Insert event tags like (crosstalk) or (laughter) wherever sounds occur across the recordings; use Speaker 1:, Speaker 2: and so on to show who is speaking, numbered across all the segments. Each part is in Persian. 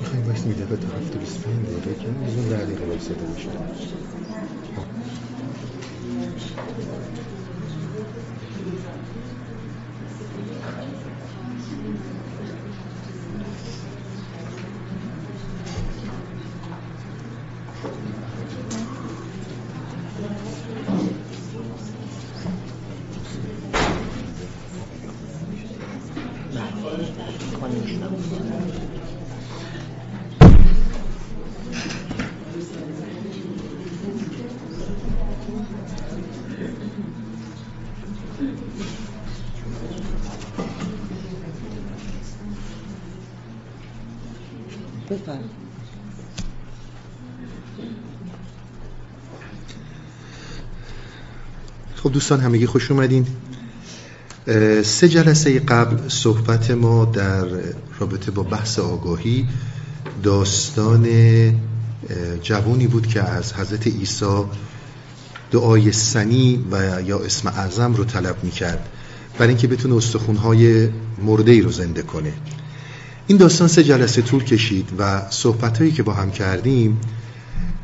Speaker 1: میخواییم باید میده به طرف دوست فیلم داره که اون در دقیقه باید سده میشه خب دوستان همگی خوش اومدین. سه جلسه قبل صحبت ما در رابطه با بحث آگاهی داستان جوانی بود که از حضرت عیسی دعای سنی و یا اسم اعظم رو طلب می‌کرد. برای اینکه بتونه استخونهای مرده ای رو زنده کنه. این داستان سه جلسه طول کشید و صحبت هایی که با هم کردیم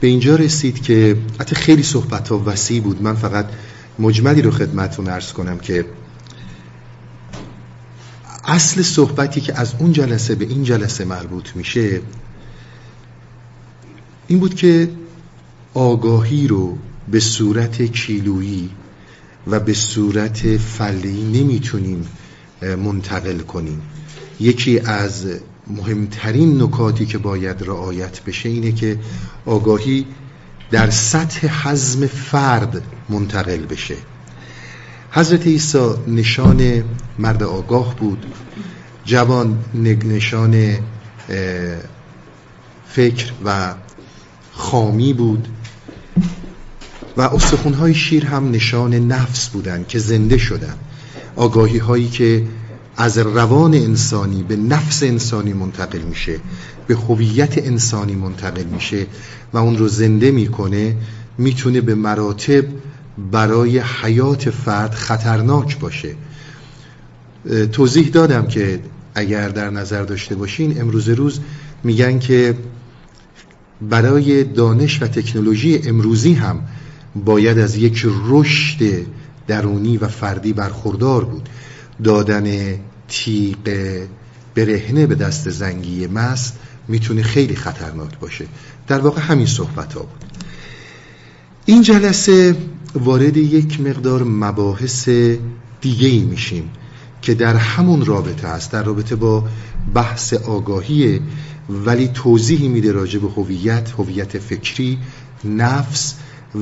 Speaker 1: به اینجا رسید که حتی خیلی صحبت ها وسیع بود. من فقط مجملی رو خدمتون ارز کنم که اصل صحبتی که از اون جلسه به این جلسه مربوط میشه این بود که آگاهی رو به صورت کیلویی و به صورت فلی نمی‌تونیم منتقل کنیم. یکی از مهمترین نکاتی که باید رعایت بشه اینه که آگاهی در سطح حزم فرد منتقل بشه. حضرت عیسی نشان مرد آگاه بود. جوان نشان فکر و خامی بود. و استخونهای شیر هم نشان نفس بودن که زنده شدن آگاهی هایی که از روان انسانی به نفس انسانی منتقل میشه به هویت انسانی منتقل میشه و اون رو زنده می‌کنه می‌تونه به مراتب برای حیات فرد خطرناک باشه. توضیح دادم که اگر در نظر داشته باشین امروز روز میگن که برای دانش و تکنولوژی امروزی هم باید از یک رشد درونی و فردی برخوردار بود. دادن تیق برهنه به دست زنگی مست می‌تونه خیلی خطرناک باشه. در واقع همین صحبت ها بود. این جلسه وارد یک مقدار مباحث دیگه ای میشیم که در همون رابطه است در رابطه با بحث آگاهی ولی توضیحی میده راجع به هویت هویت فکری نفس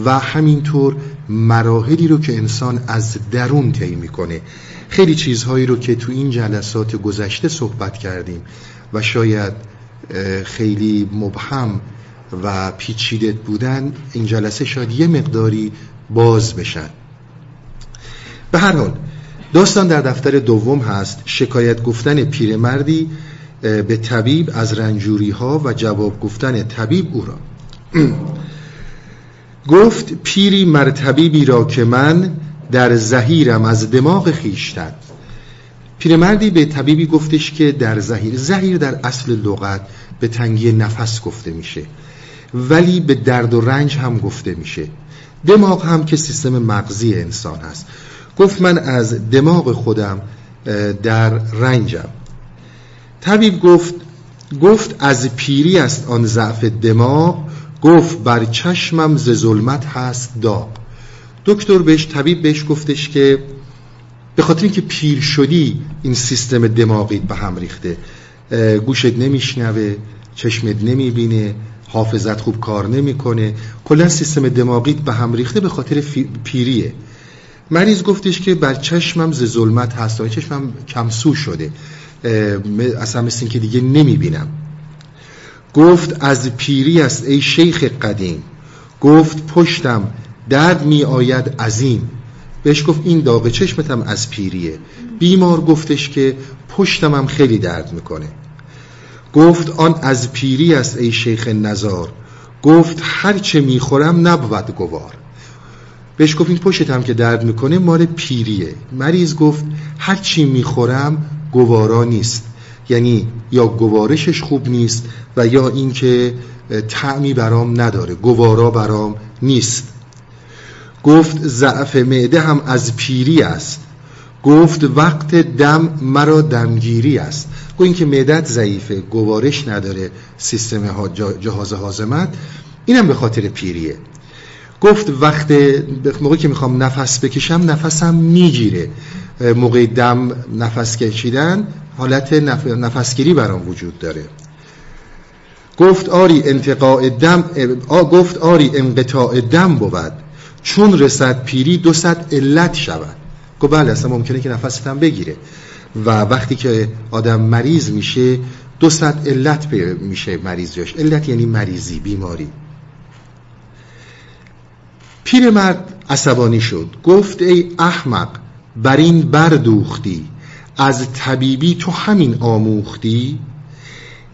Speaker 1: و همینطور مراحلی رو که انسان از درون طی می‌کنه. خیلی چیزهایی رو که تو این جلسات گذشته صحبت کردیم و شاید خیلی مبهم و پیچیده بودن این جلسه شاید یه مقداری باز بشن. به هر حال داستان در دفتر دوم هست. شکایت گفتن پیرمردی به طبیب از رنجوری ها و جواب گفتن طبیب او را. (clears throat) گفت پیری مرتبیبی را که من در زهیرم از دماغ خیشتن پیرمردی به طبیبی گفتش که در زهیر زهیر در اصل لغت به تنگی نفس گفته میشه ولی به درد و رنج هم گفته میشه. دماغ هم که سیستم مغزی انسان هست. گفت من از دماغ خودم در رنجم. طبیب گفت گفت از پیری است آن ضعف دماغ گفت بر چشمم ز ظلمت هست داغ. دکتر بهش طبیب بهش گفتش که به خاطر اینکه پیر شدی این سیستم دماغیت به هم ریخته. گوشت نمیشنوه چشمت نمی‌بینه حافظت خوب کار نمی‌کنه. کلا سیستم دماغیت به هم ریخته به خاطر پیریه. مریض گفتش که بر چشمم ز ظلمت هست چشمم کمسو شده. اصلا مثل که دیگه نمی‌بینم. گفت از پیری است ای شیخ قدیم. گفت پشتم درد می آید عظیم. بهش گفت این داغ چشمتم از پیریه. بیمار گفتش که پشتمم خیلی درد می‌کنه. گفت آن از پیری است ای شیخ نزار. گفت هرچه می‌خورم نبود گوار. بهش گفت این پشتم که درد می‌کنه مال پیریه. مریض گفت هرچی می‌خورم گوارا نیست. یعنی یا گوارشش خوب نیست و یا اینکه تعمی برام نداره گوارا برام نیست. گفت ضعف معده هم از پیری است. گفت وقت دم مرا دمگیری است. گفت اینکه معدت ضعیفه گوارش نداره سیستم جهاز هاضمت اینم به خاطر پیریه. گفت وقت موقعی که می‌خوام نفس بکشم نفسم می‌گیره. موقع دم نفس کشیدن حالت نفسگیری برام وجود داره. گفت آری انتقاء دم گفت آری انقطاع دم بود. چون رسد پیری دو علت شود. گفت بله اصلا ممکنه که نفست هم بگیره. و وقتی که آدم مریض میشه دو علت میشه مریض جاش. علت یعنی مریضی بیماری. پیرمرد عصبانی شد. گفت ای احمق بر این بردوختی از طبیبی تو همین آموختی؟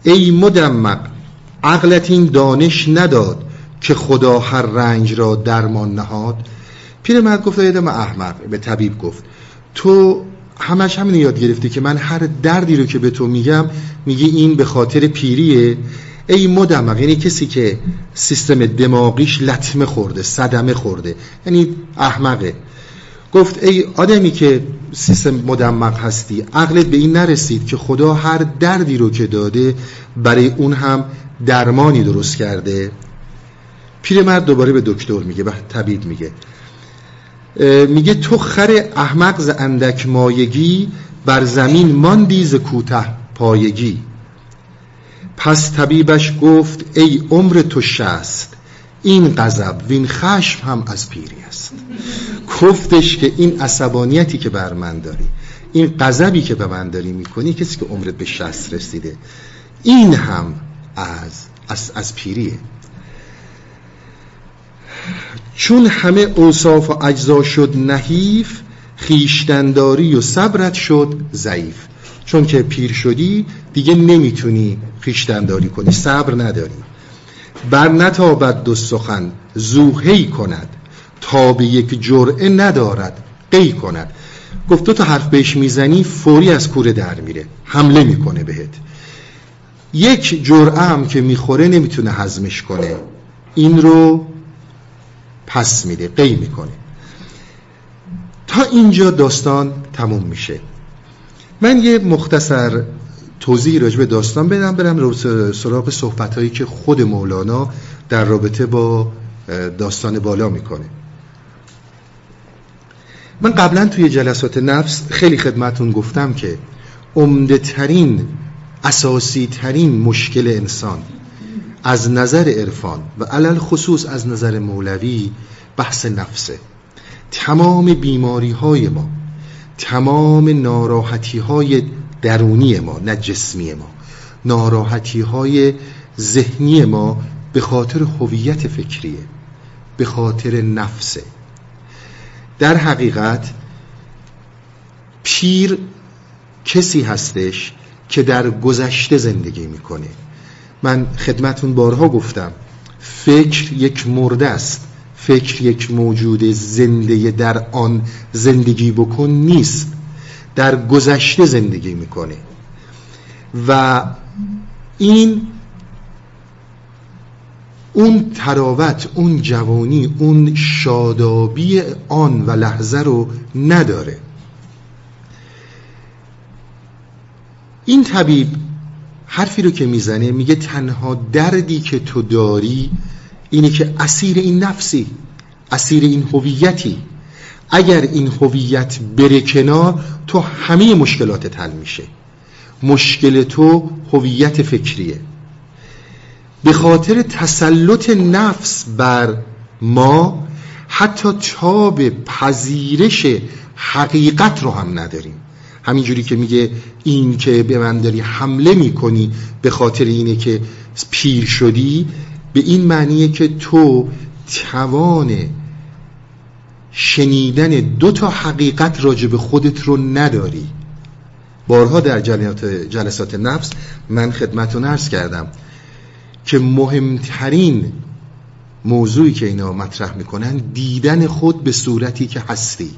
Speaker 1: ای مدمق عقلت این دانش نداد که خدا هر رنج را درمان نهاد؟ پیرمرد گفت ای احمق به طبیب گفت تو همش همین یاد گرفتی که من هر دردی رو که به تو میگم میگی این به خاطر پیریه؟ ای مدمق یعنی کسی که سیستم دماغیش لطمه خورده صدمه خورده یعنی احمقه. گفت ای آدمی که سیستم مدمق هستی عقلت به این نرسید که خدا هر دردی رو که داده برای اون هم درمانی درست کرده. پیرمرد دوباره به دکتر میگه به طبیب میگه. میگه تو خر احمق ز اندک مایگی بر زمین ماندی ز کوته پایگی. پس طبیبش گفت ای عمر تو شست این غضب وین خشم هم از پیری است. گفتش که این عصبانیتی که بر من داری این غضبی که به من داری می‌کنی کسی که عمرت به شست رسیده این هم از از, از پیریه. چون همه اوصاف و اجزا شد نحیف خیشتنداری و صبرت شد ضعیف. چون که پیر شدی دیگه نمی‌تونی خیشتنداری کنی صبر نداری. بر نتابد دو سخن زوهی کند. تا به یک جرعه ندارد. قی کند. گفت تا حرف بهش می‌زنی فوری از کوره در میره. حمله می‌کنه بهت. یک جرعه هم که می‌خوره نمی‌تونه هضمش کنه. این رو پس میده قی می‌کنه. تا اینجا داستان تموم میشه. من یه مختصر توضیح راجع به داستان بدم برم سراغ صحبت هایی که خود مولانا در رابطه با داستان بالا می‌کنه. من قبلا توی جلسات نفس خیلی خدمتون گفتم که عمده ترین اساسی ترین مشکل انسان از نظر عرفان و علل خصوص از نظر مولوی بحث نفسه. تمام بیماری های ما تمام ناراحتی های درونی ما نه جسمی ما ناراحتی های ذهنی ما به خاطر هویت فکریه به خاطر نفسه. در حقیقت پیر کسی هستش که در گذشته زندگی می‌کنه. من خدمتون بارها گفتم فکر یک مرده است. فکر یک موجود زنده در آن زندگی بکن نیست. در گذشته زندگی می‌کنه. و این اون تراوت اون جوانی اون شادابی آن و لحظه رو نداره. این طبیب حرفی رو که می‌زنه میگه تنها دردی که تو داری اینه که اسیر این نفسی اسیر این هویتی. اگر این هویت بره کنار تو همه مشکلات حل میشه. مشکل تو هویت فکریه. به خاطر تسلط نفس بر ما حتی تاب پذیرش حقیقت رو هم نداریم. همینجوری که میگه این که به من داری حمله می‌کنی به خاطر اینه که پیر شدی به این معنیه که تو توان شنیدن دو تا حقیقت راجع به خودت رو نداری. بارها در جلسات نفس من خدمتون ارز کردم. که مهمترین موضوعی که اینا مطرح می‌کنن دیدن خود به صورتی که هستی.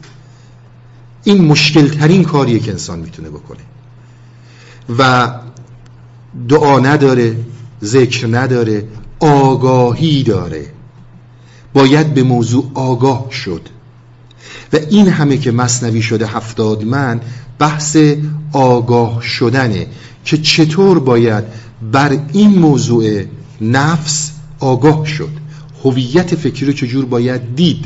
Speaker 1: این مشکل ترین کاریه که انسان می‌تونه بکنه. و دعا نداره ذکر نداره آگاهی داره. باید به موضوع آگاه شد. و این همه که مصنوی شده هفتاد من بحث آگاه شدنه که چطور باید بر این موضوع نفس آگاه شد. هویت فکری رو چجور باید دید؟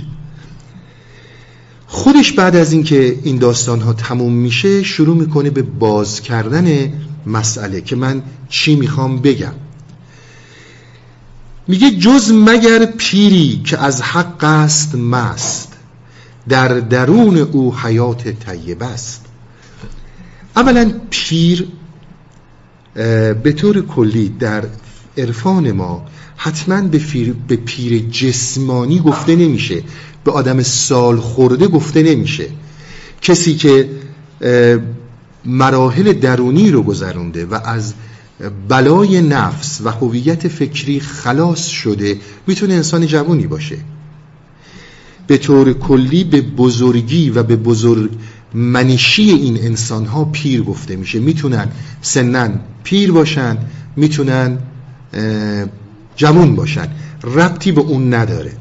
Speaker 1: خودش بعد از اینکه این داستان ها تموم میشه شروع می‌کنه به باز کردن مسئله که من چی می‌خوام بگم. میگه جز مگر پیری که از حق است مست در درون او حیات طیب است. اولا پیر به طور کلی در عرفان ما حتما به, به پیر جسمانی گفته نمیشه. به آدم سال خورده گفته نمیشه. کسی که مراحل درونی رو گذرونده و از بلای نفس و هویت فکری خلاص شده می‌تونه انسان جوانی باشه. به طور کلی به بزرگی و به بزرگ منشی این انسان ها پیر گفته میشه. می‌تونن سنن پیر باشن می‌تونن جوان باشن. ربطی به اون نداره.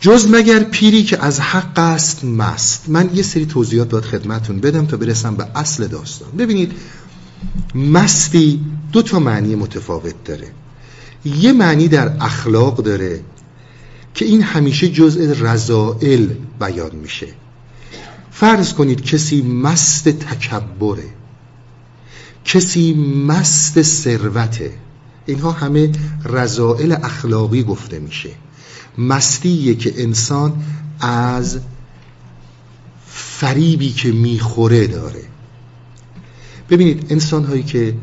Speaker 1: جز مگر پیری که از حق است مست. من یه سری توضیحات باید خدمتون بدم تا برسم به اصل داستان. ببینید مستی دو تا معنی متفاوت داره. یه معنی در اخلاق داره که این همیشه جزء رضائل بیان میشه. فرض کنید کسی مست تکبره کسی مست ثروته. اینها همه رضائل اخلاقی گفته میشه. مستیه که انسان از فریبی که می‌خوره داره. ببینید انسان هایی که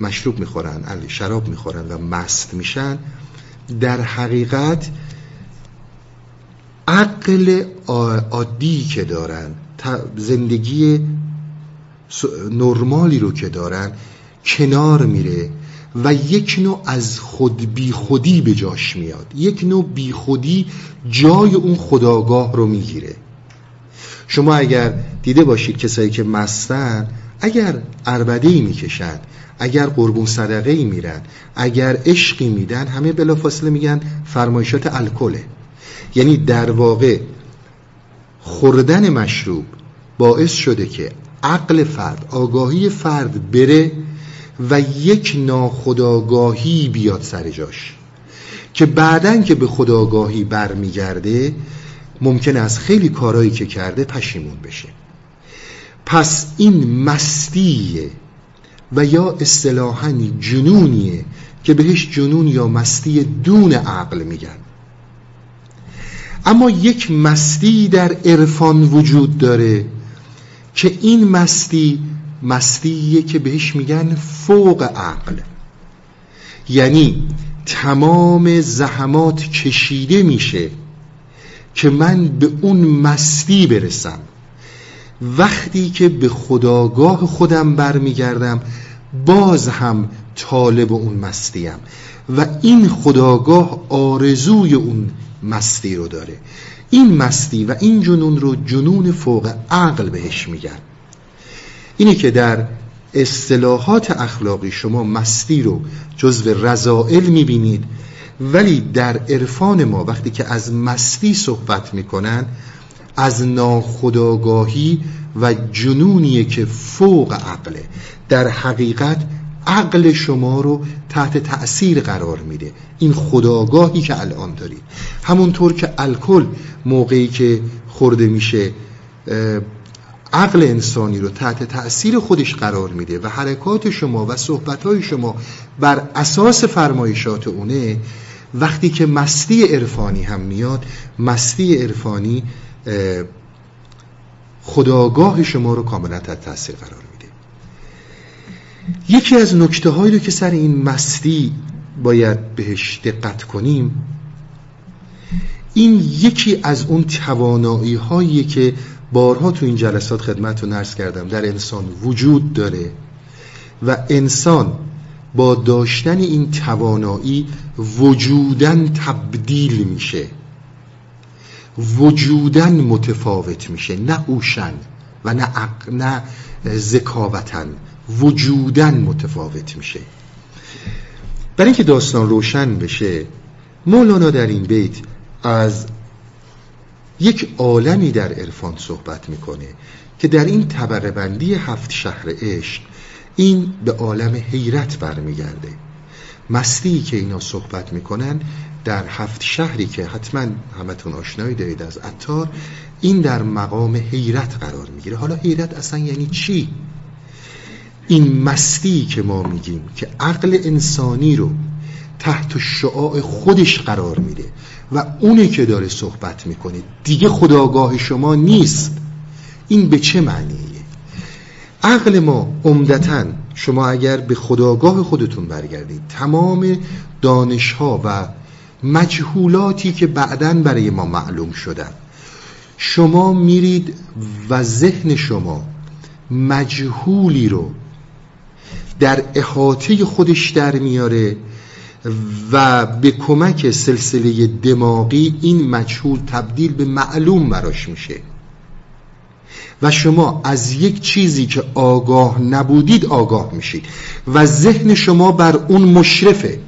Speaker 1: مشروب می‌خورن شراب می‌خورن و مست میشن در حقیقت عقل عادی که دارن زندگی نرمالی رو که دارن کنار میره و یک نوع از خود بی خودی به جاش میاد. یک نوع بی خودی جای اون خداگاه رو می‌گیره. شما اگر دیده باشید کسایی که مستن اگر عربده ای می‌کشن اگر قربون صدقه ای میرن اگر عشقی میدن همه بلافاصله میگن فرمایشات الکله. یعنی در واقع خوردن مشروب باعث شده که عقل فرد آگاهی فرد بره و یک ناخداگاهی بیاد سر جاش. که بعدن که به خداگاهی برمیگرده ممکن از خیلی کارهایی که کرده پشیمون بشه. پس این مستیه و یا اصطلاحا جنونیه که بهش جنون یا مستی دون عقل میگن. اما یک مستی در عرفان وجود داره که این مستی مستیه که بهش میگن فوق عقل. یعنی تمام زحمات کشیده میشه که من به اون مستی برسم. وقتی که به خداگاه خودم برمیگردم باز هم طالب اون مستیم. و این خداگاه آرزوی اون مستی رو داره. این مستی و این جنون رو جنون فوق عقل بهش میگن. اینه که در اصطلاحات اخلاقی شما مستی رو جزو رضائل می‌بینید ولی در عرفان ما وقتی که از مستی صحبت می‌کنن از ناخداگاهی و جنونیه که فوق عقله. در حقیقت عقل شما رو تحت تأثیر قرار میده. این خداگاهی که الان دارید. همونطور که الکل موقعی که خورده میشه عقل انسانی رو تحت تأثیر خودش قرار میده و حرکات شما و صحبتهای شما بر اساس فرمایشات اونه وقتی که مستی عرفانی هم میاد مستی عرفانی خداگاه شما رو کاملا تحت تأثیر قرار میده. یکی از نکته هایی رو که سر این مستی باید بهش دقت کنیم این یکی از اون توانایی هایی که بارها تو این جلسات خدمت رو نرس کردم. در انسان وجود داره و انسان با داشتن این توانایی وجودن تبدیل میشه. وجودن متفاوت میشه. نه اوشن و نه. نه ذکاوتن وجودن متفاوت میشه. برای اینکه داستان روشن بشه مولانا در این بیت از یک عالمی در عرفان صحبت می‌کنه که در این طبقه بندی هفت شهر عشق این به عالم حیرت برمیگرده. مستی که اینا صحبت می‌کنن در هفت شهری که حتما همتون آشنایی دارید از عطار این در مقام حیرت قرار می‌گیره. حالا حیرت اصلا یعنی چی؟ این مستی که ما میگیم که عقل انسانی رو تحت شعاع خودش قرار میده و اونه که داره صحبت می‌کنه دیگه خداگاه شما نیست. این به چه معنیه؟ عقل ما عمدتا شما اگر به خداگاه خودتون برگردید تمام دانشها و مجهولاتی که بعدا برای ما معلوم شدن شما میرید و ذهن شما مجهولی رو در احاطه خودش در میاره و به کمک سلسله دماغی این مجهول تبدیل به معلوم براش میشه. و شما از یک چیزی که آگاه نبودید آگاه میشید و ذهن شما بر اون مشرفه.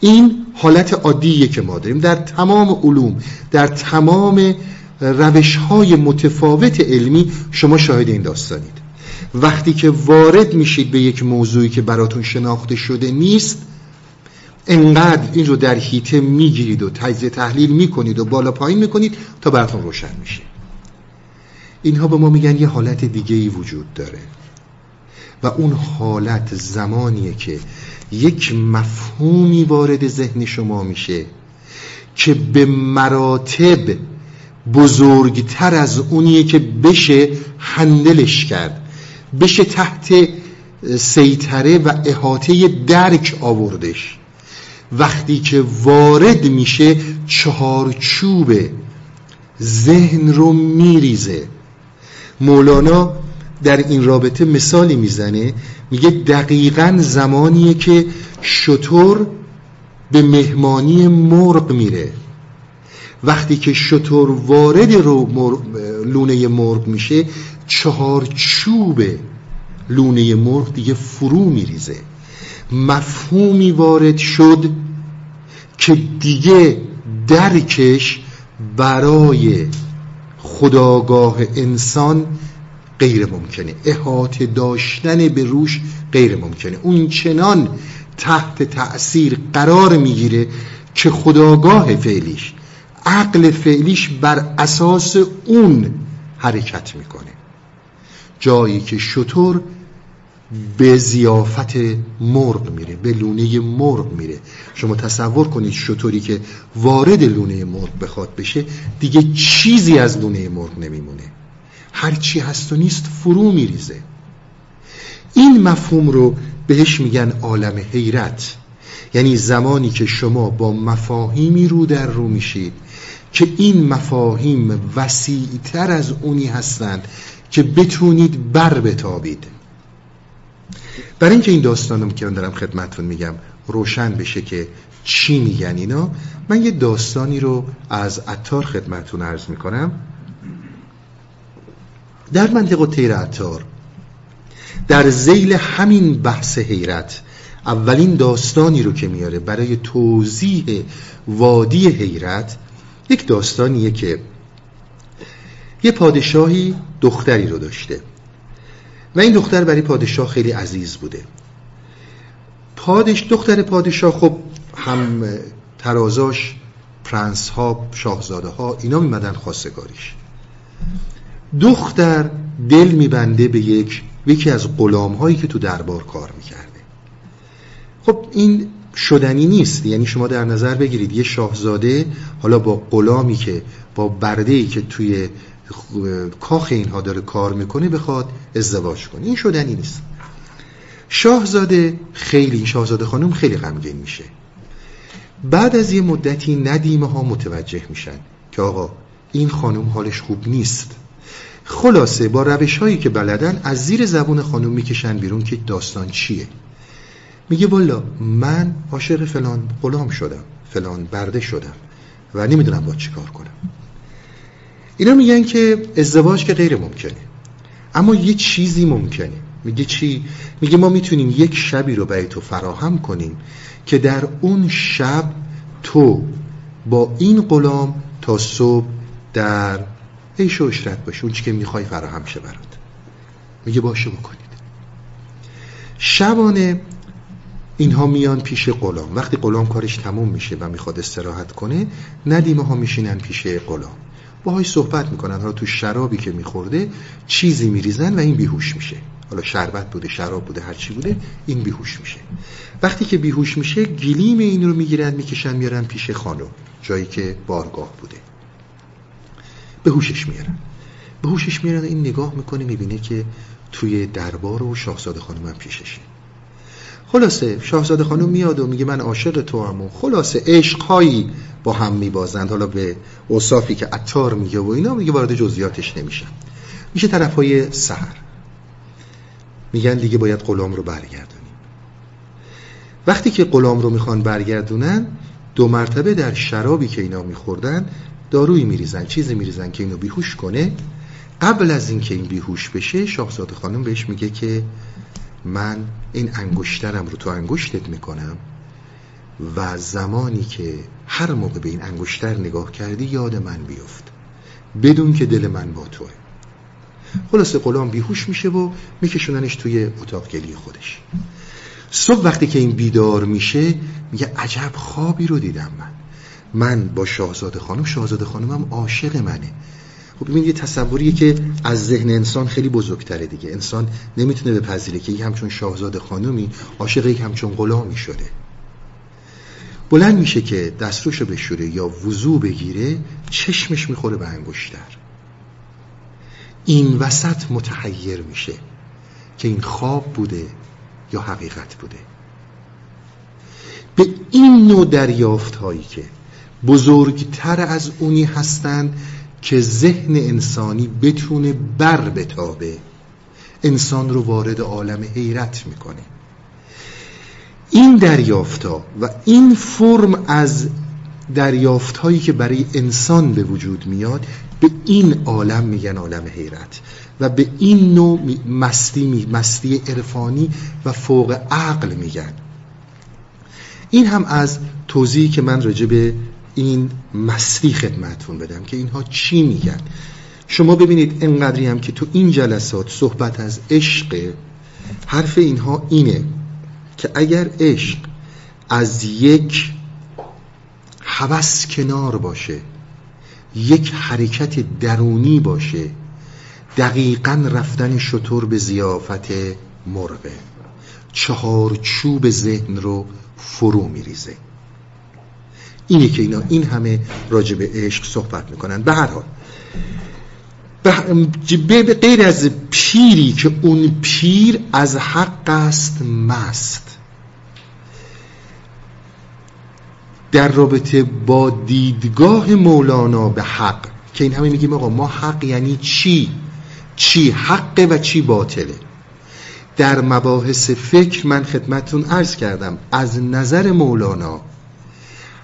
Speaker 1: این حالت عادیه که ما داریم. در تمام علوم در تمام روش های متفاوت علمی شما شاهد این داستانید. وقتی که وارد میشید به یک موضوعی که براتون شناخته شده نیست انقدر این رو در هیته می‌گیرید و تجزیه تحلیل می‌کنید و بالا پایین می‌کنید تا براتون روشن میشه. اینها به ما میگن یه حالت دیگه ای وجود داره. و اون حالت زمانیه که یک مفهومی وارد ذهن شما میشه که به مراتب بزرگتر از اونیه که بشه هندلش کرد. بشه تحت سیطره و احاطه درک آوردش. وقتی که وارد میشه چهارچوب ذهن رو میریزه. مولانا در این رابطه مثالی می‌زنه میگه دقیقا زمانیه که شطور به مهمانی مرغ میره. وقتی که شطور وارد رو لونه مرغ میشه چهارچوب لونه مرغ دیگه فرو میریزه. مفهومی وارد شد که دیگه درکش برای خداگاه انسان غیر ممکنه. احاطه داشتن به روش غیر ممکنه. اون چنان تحت تأثیر قرار می‌گیره که خداگاه فعلیش عقل فعلیش بر اساس اون حرکت می‌کنه. جایی که شطور به زیافت مرغ میره به لونه مرغ میره. شما تصور کنید شطوری که وارد لونه مرغ بخواد بشه دیگه چیزی از لونه مرغ نمیمونه. هرچی هست و نیست فرو میریزه. این مفهوم رو بهش میگن عالم حیرت. یعنی زمانی که شما با مفاهیمی رو در رو میشید که این مفاهیم وسیعتر از اونی هستند که بتونید بر بتابید. برای اینکه این داستانم که من دارم خدمتتون میگم روشن بشه که چی میگن اینا. من یه داستانی رو از عطار خدمتتون عرض می‌کنم. در منطقه تیر عطار در زیل همین بحث حیرت اولین داستانی رو که میاره برای توضیح وادی حیرت یک داستانیه که یه پادشاهی دختری رو داشته. و این دختر برای پادشاه خیلی عزیز بوده. پادش دختر پادشاه خب هم ترازاش پرنس ها شاهزاده ها اینا میمدن خواستگاریش. دختر دل میبنده به یک یکی از غلام هایی که تو دربار کار می‌کرده. خب این شدنی نیست. یعنی شما در نظر بگیرید یه شاهزاده حالا با غلامی که با برده که توی کاخ اینها داره کار می‌کنه بخواد ازدواج کنه. این شدنی نیست. شاهزاده خیلی شاهزاده خانم خیلی غمگین میشه. بعد از یه مدتی ندیمه ها متوجه میشن که آقا این خانم حالش خوب نیست. خلاصه با روش هایی که بلدن از زیر زبون خانم می‌کشن بیرون که داستان چیه؟ میگه والا من عاشق فلان غلام شدم فلان برده شدم و نمی‌دونم با چی کار کنم. اینا میگن که ازدواج که غیر ممکنه. اما یه چیزی ممکنه. میگه چی؟ میگه ما می‌تونیم یک شبی رو برای تو فراهم کنیم که در اون شب تو با این غلام تا صبح در عیش و اشرت باشه اون چی که می‌خوای فراهم شه برات. میگه باشه بکنید. شبانه اینها میان پیش غلام. وقتی غلام کارش تموم میشه و می‌خواد استراحت کنه ندیمه ها میشینن پیش غلام. باهاش صحبت می‌کنن. حالا تو شرابی که میخورده چیزی میریزن و این بیهوش میشه. حالا شربت بوده شراب بوده هر چی بوده این بیهوش میشه. وقتی که بیهوش میشه گلیم این رو می‌گیرن می‌کشن میارن پیش خانم جایی که بارگاه بوده. به هوشش میارن. به هوشش میارن این نگاه می‌کنه می‌بینه که توی دربار و شاهزاده خانم هم پیششه. خلاصه شاهزاده خانم میاد و میگه من عاشق تو هم و خلاصه عشقهایی با هم میبازند. حالا به اوصافی که عطار میگه و اینا میگه وارد جزئیاتش نمیشن میشه طرف های سهر میگن دیگه باید غلام رو برگردونیم. وقتی که غلام رو می‌خوان برگردونن دو مرتبه در شرابی که اینا میخوردن دارویی میریزن چیزی میریزن که اینو بیهوش کنه. قبل از اینکه این بیهوش بشه شاهزاده خانم بهش میگه که من این انگشترم رو تو انگشتت می‌کنم و زمانی که هر موقع به این انگشتر نگاه کردی یاد من بیفت. بدون که دل من با توه. خلاصه غلام بیهوش میشه و میکشوننش توی اتاق گلی خودش. صبح وقتی که این بیدار میشه میگه عجب خوابی رو دیدم من. من با شاهزاده خانم شاهزاده خانمم عاشق منه. خب ببین یه تصوریه که از ذهن انسان خیلی بزرگتره دیگه. انسان نمی‌تونه بپذیره که یک همچون شاهزاده خانومی عاشق یک همچون غلامی شده. بلند میشه که دستروشو بشوره یا وضو بگیره چشمش می‌خوره به انگشتر. این وسط متحیر میشه که این خواب بوده یا حقیقت بوده. به این نوع دریافت هایی که بزرگتر از اونی هستند که ذهن انسانی بتونه بر بتابه. انسان رو وارد عالم حیرت می‌کنه. این دریافتا و این فرم از دریافت هایی که برای انسان به وجود میاد به این عالم میگن عالم حیرت و به این نوع مستی مستی عرفانی و فوق عقل میگن. این هم از توضیحی که من راجع به این مستی خدمتون بدم که اینها چی میگن. شما ببینید انقدری هم که تو این جلسات صحبت از عشق حرف اینها اینه که اگر عشق از یک هوس کنار باشه یک حرکت درونی باشه دقیقا رفتن شطور به زیافت مرغه چهار چوب ذهن رو فرو میریزه. اینه که اینا این همه راجع به عشق صحبت می‌کنن. به هر حال به غیر از پیری که اون پیر از حق است مست. در رابطه با دیدگاه مولانا به حق که این همه میگیم آقا ما حق یعنی چی؟ چی حقه و چی باطله؟ در مباحث فکر من خدمتون عرض کردم از نظر مولانا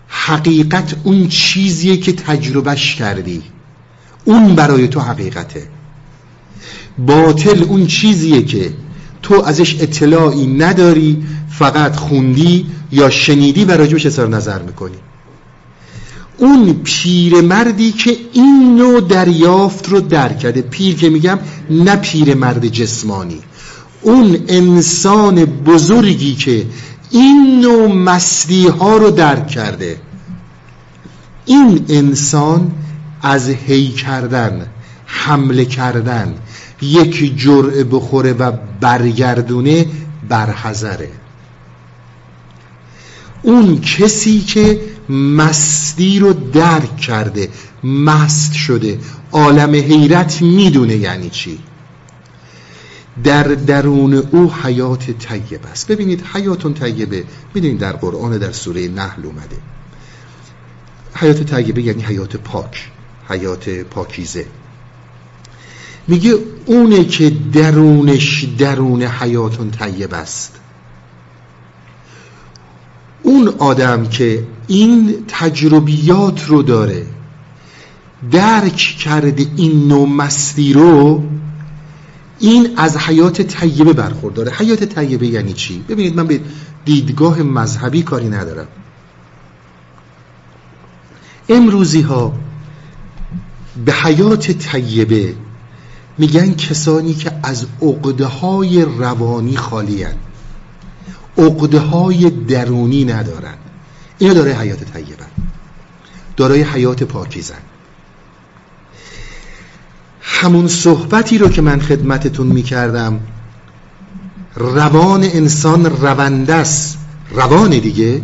Speaker 1: حقیقت اون چیزیه که تجربهش کردی. اون برای تو حقیقته. باطل اون چیزیه که تو ازش اطلاعی نداری فقط خوندی یا شنیدی و راجبش اظهار نظر می‌کنی. اون پیر مردی که این نوع دریافت رو درک کرده پیر که میگم نه پیر مرد جسمانی. اون انسان بزرگی که این نوع مستی ها رو درک کرده. این انسان از هی کردن حمله کردن یک جرعه بخوره و برگردونه برحضره اون کسی که مستی رو درک کرده مست شده عالم حیرت می‌دونه یعنی چی؟ در درون او حیات طیب است. ببینید حیاتون طیبه. می‌دونید در قرآن در سوره نحل اومده. حیات طیبه یعنی حیات پاک حیات پاکیزه. میگه اونه که درونش درون حیاتون طیب است. اون آدم که این تجربیات رو داره درک کرده این نوع مستی رو این از حیات طیبه برخورداره. حیات طیبه یعنی چی؟ ببینید من به دیدگاه مذهبی کاری ندارم. امروزی ها به حیات طیبه میگن کسانی که از عقده های روانی خالی هن. های درونی ندارن. اینا داره حیات طیبه دارای حیات پاکیزن. همون صحبتی رو که من خدمتتون می‌کردم. روان انسان رونده است. روان دیگه.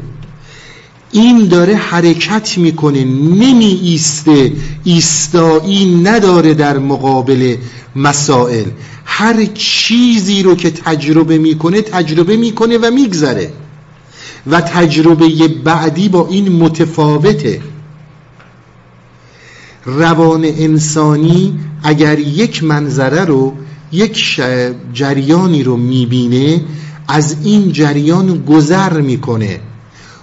Speaker 1: این داره حرکت می‌کنه نمی ایسته ایستایی نداره در مقابل مسائل. هر چیزی رو که تجربه می‌کنه تجربه می‌کنه و میگذره. و تجربه بعدی با این متفاوته. روان انسانی اگر یک منظره رو یک جریانی رو می‌بینه از این جریان گذر می‌کنه.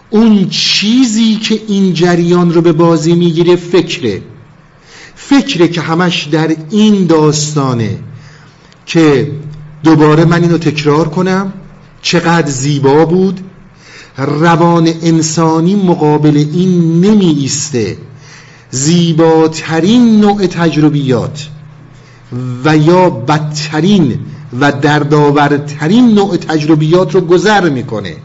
Speaker 1: اون چیزی که این جریان رو به بازی می‌گیره فکره. فکره که همش در این داستانه که دوباره من اینو تکرار کنم. چقدر زیبا بود. روان انسانی مقابل این نمی ایسته زیباترین نوع تجربیات و یا بدترین و دردآورترین نوع تجربیات رو گذر می‌کنه.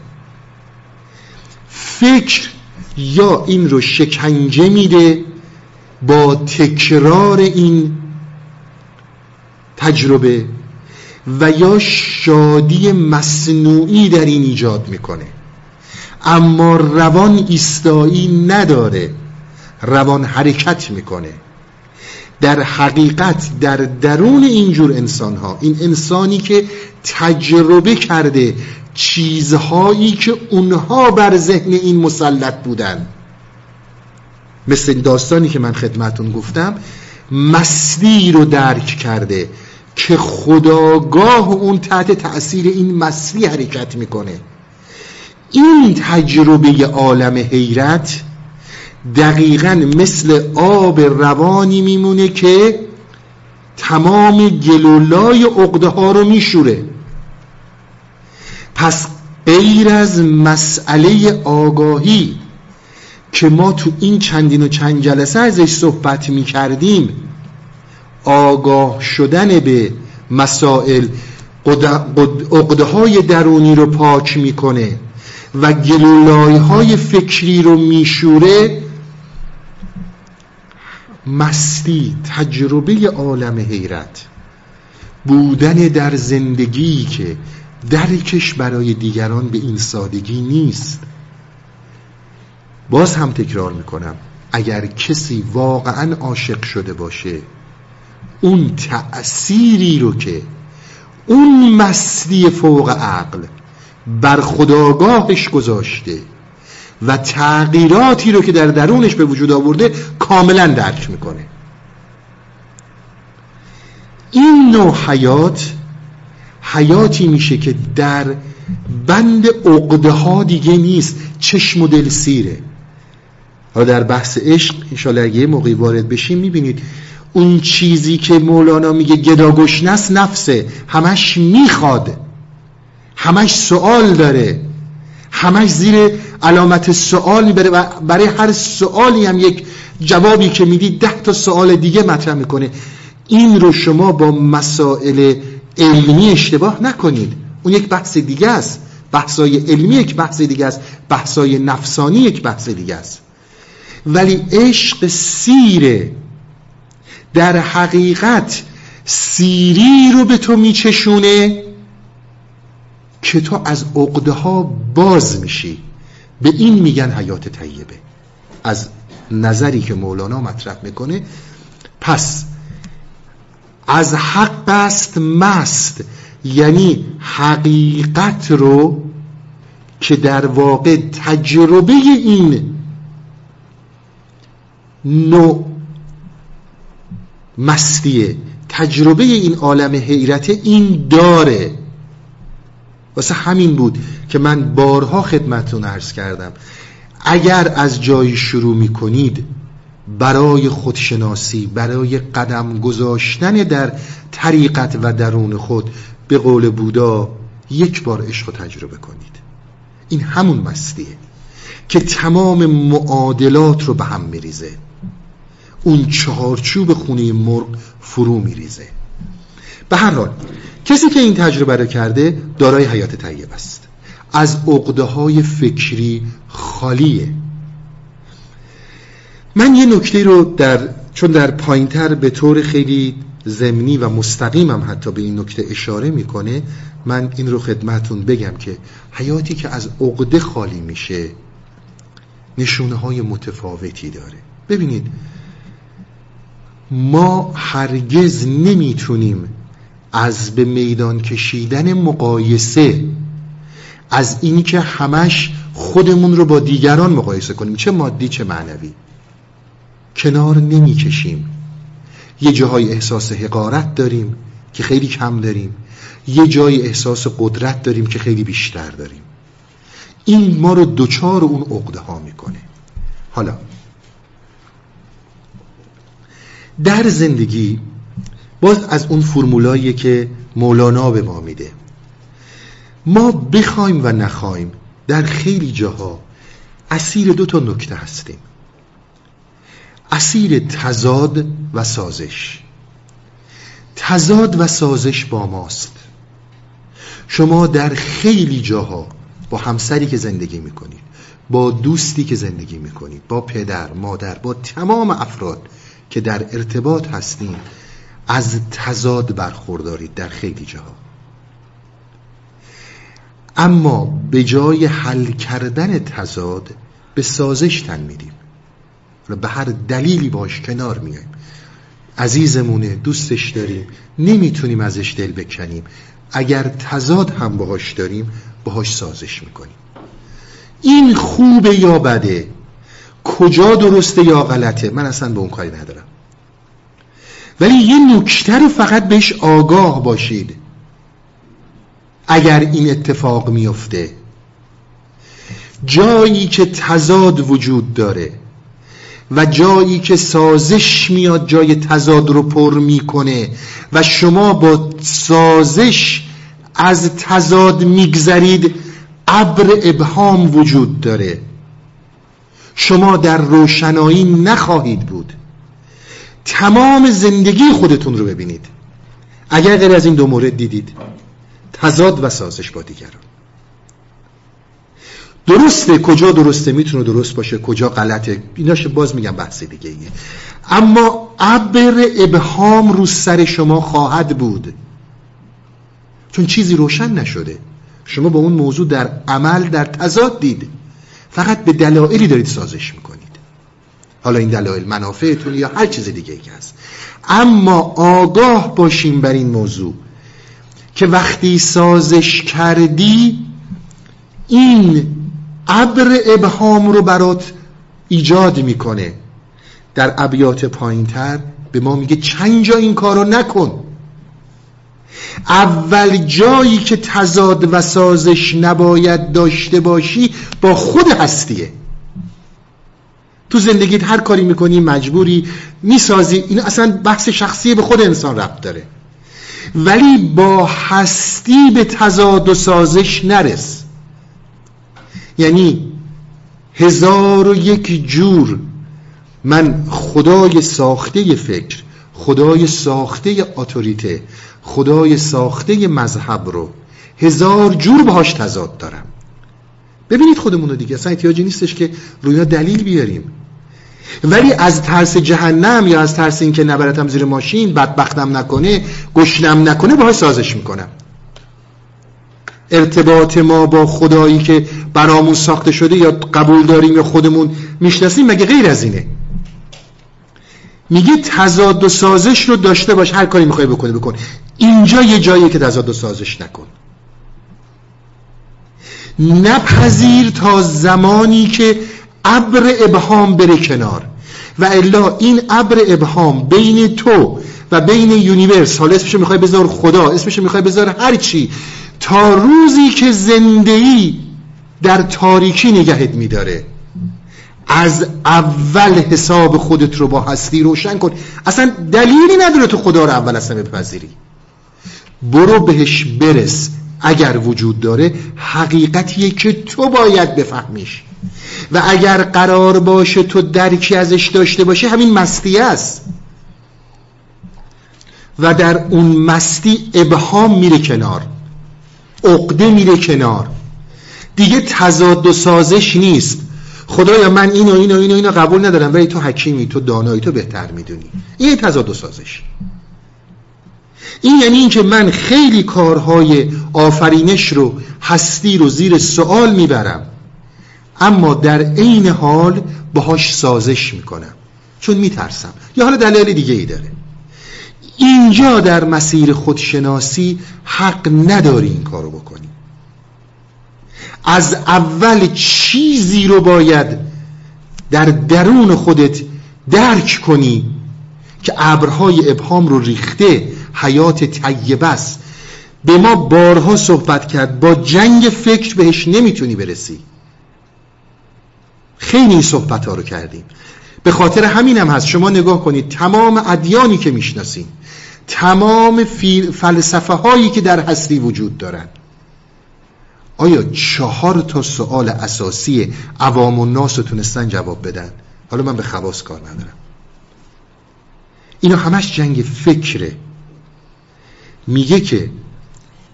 Speaker 1: فکر یا این رو شکنجه میده با تکرار این تجربه و یا شادی مصنوعی در این ایجاد می‌کنه. اما روان ایستایی نداره. روان حرکت می‌کنه. در حقیقت در درون اینجور انسان ها این انسانی که تجربه کرده چیزهایی که اونها بر ذهن این مسلط بودن. مثل داستانی که من خدمتون گفتم مسلی رو درک کرده که خداگاه اون تحت تأثیر این مسلی حرکت می‌کنه. این تجربه عالم حیرت دقیقا مثل آب روانی میمونه که تمام گلولای اقده ها رو میشوره. پس غیر از مسئله آگاهی که ما تو این چندین و چند جلسه ازش صحبت می کردیم آگاه شدن به مسائل اقده های درونی رو پاک می‌کنه و گلولای های فکری رو میشوره مستی تجربه عالم حیرت. بودن در زندگی که درکش برای دیگران به این سادگی نیست. باز هم تکرار می‌کنم اگر کسی واقعا عاشق شده باشه اون تأثیری رو که اون مستی فوق عقل بر خداگاهش گذاشته و تغییراتی رو که در درونش به وجود آورده کاملا درک می‌کنه. این نوع حیات حیاتی میشه که در بند عقده ها دیگه نیست چشم و دل سیره. حالا در بحث عشق انشاءالله اگه یه موقعی وارد بشیم می‌بینید اون چیزی که مولانا میگه گداگشنه است نفسه همش می‌خواد همش سوال داره. همش زیر علامت سوال می‌بره و برای هر سوالی هم یک جوابی که می‌دید ده تا سوال دیگه مطرح می‌کنه. این رو شما با مسائل علمی اشتباه نکنید. اون یک بحث دیگه است. بحثای علمی یک بحث دیگه است. بحثای نفسانی یک بحث دیگه است. ولی عشق سیره در حقیقت سیری رو به تو میچشونه. که تو از عقده ها باز میشی. به این میگن حیات طیبه. از نظری که مولانا مطرح می‌کنه پس از حق است مست. یعنی حقیقت رو که در واقع تجربه این نوع مستیه تجربه این عالم حیرت این داره. واسه همین بود که من بارها خدمتون عرض کردم. اگر از جایی شروع می‌کنید برای خودشناسی برای قدم گذاشتن در طریقت و درون خود به قول بودا یک بار عشق تجربه کنید. این همون مستیه که تمام معادلات رو به هم میریزه. اون چهارچوب خونه مرغ فرو میریزه. به هر حال کسی که این تجربه رو کرده دارای حیات طیب است. از عقده های فکری خالیه. من یه نکته رو در چون در پایینتر به طور خیلی زمینی و مستقیمم حتی به این نکته اشاره می‌کنه من این رو خدمتون بگم که حیاتی که از عقده خالی میشه نشونه های متفاوتی داره. ببینید ما هرگز نمی‌تونیم از به میدان کشیدن مقایسه از اینی که همش خودمون رو با دیگران مقایسه کنیم. چه مادی چه معنوی. کنار نمی‌کشیم. یه جاهای احساس حقارت داریم که خیلی کم داریم. یه جای احساس قدرت داریم که خیلی بیشتر داریم. این ما رو دوچار اون عقده ها می‌کنه. حالا در زندگی باز از اون فرمولایی که مولانا به ما میده. ما بخوایم و نخوایم در خیلی جاها اسیر دو تا نکته هستیم. اسیر تزاد و سازش. تزاد و سازش با ماست. شما در خیلی جاها با همسری که زندگی می‌کنید با دوستی که زندگی می‌کنید با پدر مادر با تمام افراد که در ارتباط هستیم از تزاد برخوردارید در خیلی جاها. اما به جای حل کردن تزاد به سازش تن میدیم به هر دلیلی باش کنار میایم عزیزمونه دوستش داریم نمی‌تونیم ازش دل بکنیم. اگر تزاد هم باهاش داریم باهاش سازش می‌کنیم. این خوبه یا بده؟ کجا درسته یا غلطه؟ من اصلا به اون کاری ندارم. ولی یه نکته رو فقط بهش آگاه باشید. اگر این اتفاق میفته جایی که تزاد وجود داره و جایی که سازش میاد جای تزاد رو پر می‌کنه و شما با سازش از تزاد میگذرید ابر ابهام وجود داره. شما در روشنایی نخواهید بود. تمام زندگی خودتون رو ببینید. اگر غیر از این دو مورد دیدید تزاد و سازش با دیگران. درسته کجا درسته می‌تونه درست باشه کجا غلطه ایناش باز میگم بحث دیگه ایه. اما ابر ابهام رو سر شما خواهد بود. چون چیزی روشن نشده. شما با اون موضوع در عمل در تضاد دید. فقط به دلایلی دارید سازش می‌کنید. حالا این دلایل منافعتون یا هر چیز دیگه ای هست. اما آگاه باشیم بر این موضوع که وقتی سازش کردی این ابر ابهام رو برات ایجاد می‌کنه. در ابیات پایینتر به ما میگه چند جا این کارو نکن. اول جایی که تزاد و سازش نباید داشته باشی با خود هستیه. تو زندگیت هر کاری می‌کنی مجبوری می‌سازی. این اصلا بحث شخصی به خود انسان ربط داره. ولی با هستی به تزاد و سازش نرس. یعنی هزار و یک جور من خدای ساخته فکر خدای ساخته اتوریته خدای ساخته مذهب رو هزار جور باهاش تضاد دارم. ببینید خودمون رو دیگه اصلا احتیاجی نیستش که روی دلیل بیاریم. ولی از ترس جهنم یا از ترس اینکه نبرتم زیر ماشین بدبختم نکنه گشنم نکنه باهاش سازش می‌کنم. ارتباط ما با خدایی که برامون ساخته شده یا قبول داریم یا خودمون می‌شناسیم مگه غیر از اینه؟ میگه تضاد و سازش رو داشته باش هر کاری می‌خوای بکنی بکن. اینجا یه جاییه که تضاد و سازش نکن. نپذیر تا زمانی که ابر ابهام بره کنار. و الا این ابر ابهام بین تو و بین یونیورس حالا اسمشو می‌خوای بذار خدا اسمشو می‌خوای بذار هر چی تا روزی که زندگی در تاریکی نگهت میداره. از اول حساب خودت رو با هستی روشن کن. اصلا دلیلی نداره تو خدا رو اول اصلا بپذیری. برو بهش برس. اگر وجود داره حقیقتیه که تو باید بفهمیش. و اگر قرار باشه تو درکی ازش داشته باشه همین مستی است. و در اون مستی ابهام میره کنار عقده میره کنار. دیگه تضاد و سازش نیست. خدایا من اینو اینو اینو اینو قبول ندارم ولی تو حکیمی تو دانایی تو بهتر می‌دونی. این تضاد و سازش. این یعنی اینکه من خیلی کارهای آفرینش رو هستی رو زیر سوال می‌برم. اما در عین حال باهاش سازش می‌کنم. چون میترسم. یا حالا دلیل دیگه ای داره. اینجا در مسیر خودشناسی حق نداری این کارو بکنی. از اول چیزی رو باید در درون خودت درک کنی که ابرهای ابهام رو ریخته حیات طیبه است. به ما بارها صحبت کرد با جنگ فکر بهش نمی‌تونی برسی. خیلی این صحبت ها رو کردیم. به خاطر همینم هست. شما نگاه کنید تمام ادیانی که می‌شناسیم تمام فلسفه هایی که در هستی وجود دارن. آیا چهار تا سوال اساسی عوام و ناس رو تونستن جواب بدن؟ حالا من به خواست کار ندارم. اینا همش جنگ فکره. میگه که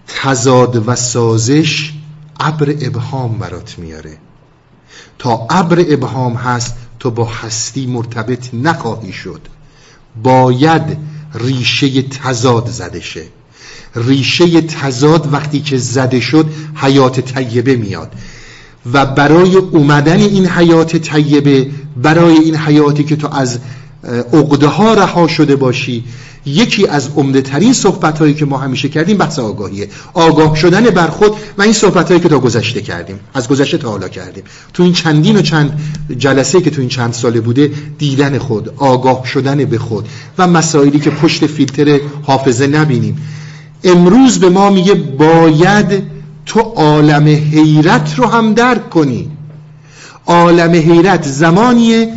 Speaker 1: تضاد و سازش ابر ابهام برات میاره. تا ابر ابهام هست تو با هستی مرتبط نخواهی شد. باید ریشه تزاد زده شه. ریشه تزاد وقتی که زده شد حیات طیبه میاد. و برای اومدن این حیات طیبه برای این حیاتی که تو از عقده ها رها شده باشی یکی از عمده ترین صحبت هایی که ما همیشه کردیم بحث آگاهیه. آگاه شدن بر خود و این صحبت هایی که تا گذشته کردیم. از گذشته تا حالا کردیم. تو این چندین و چند جلسه که تو این چند ساله بوده دیدن خود آگاه شدن به خود و مسائلی که پشت فیلتر حافظه نبینیم. امروز به ما میگه باید تو عالم حیرت رو هم درک کنی. عالم حیرت زمانیه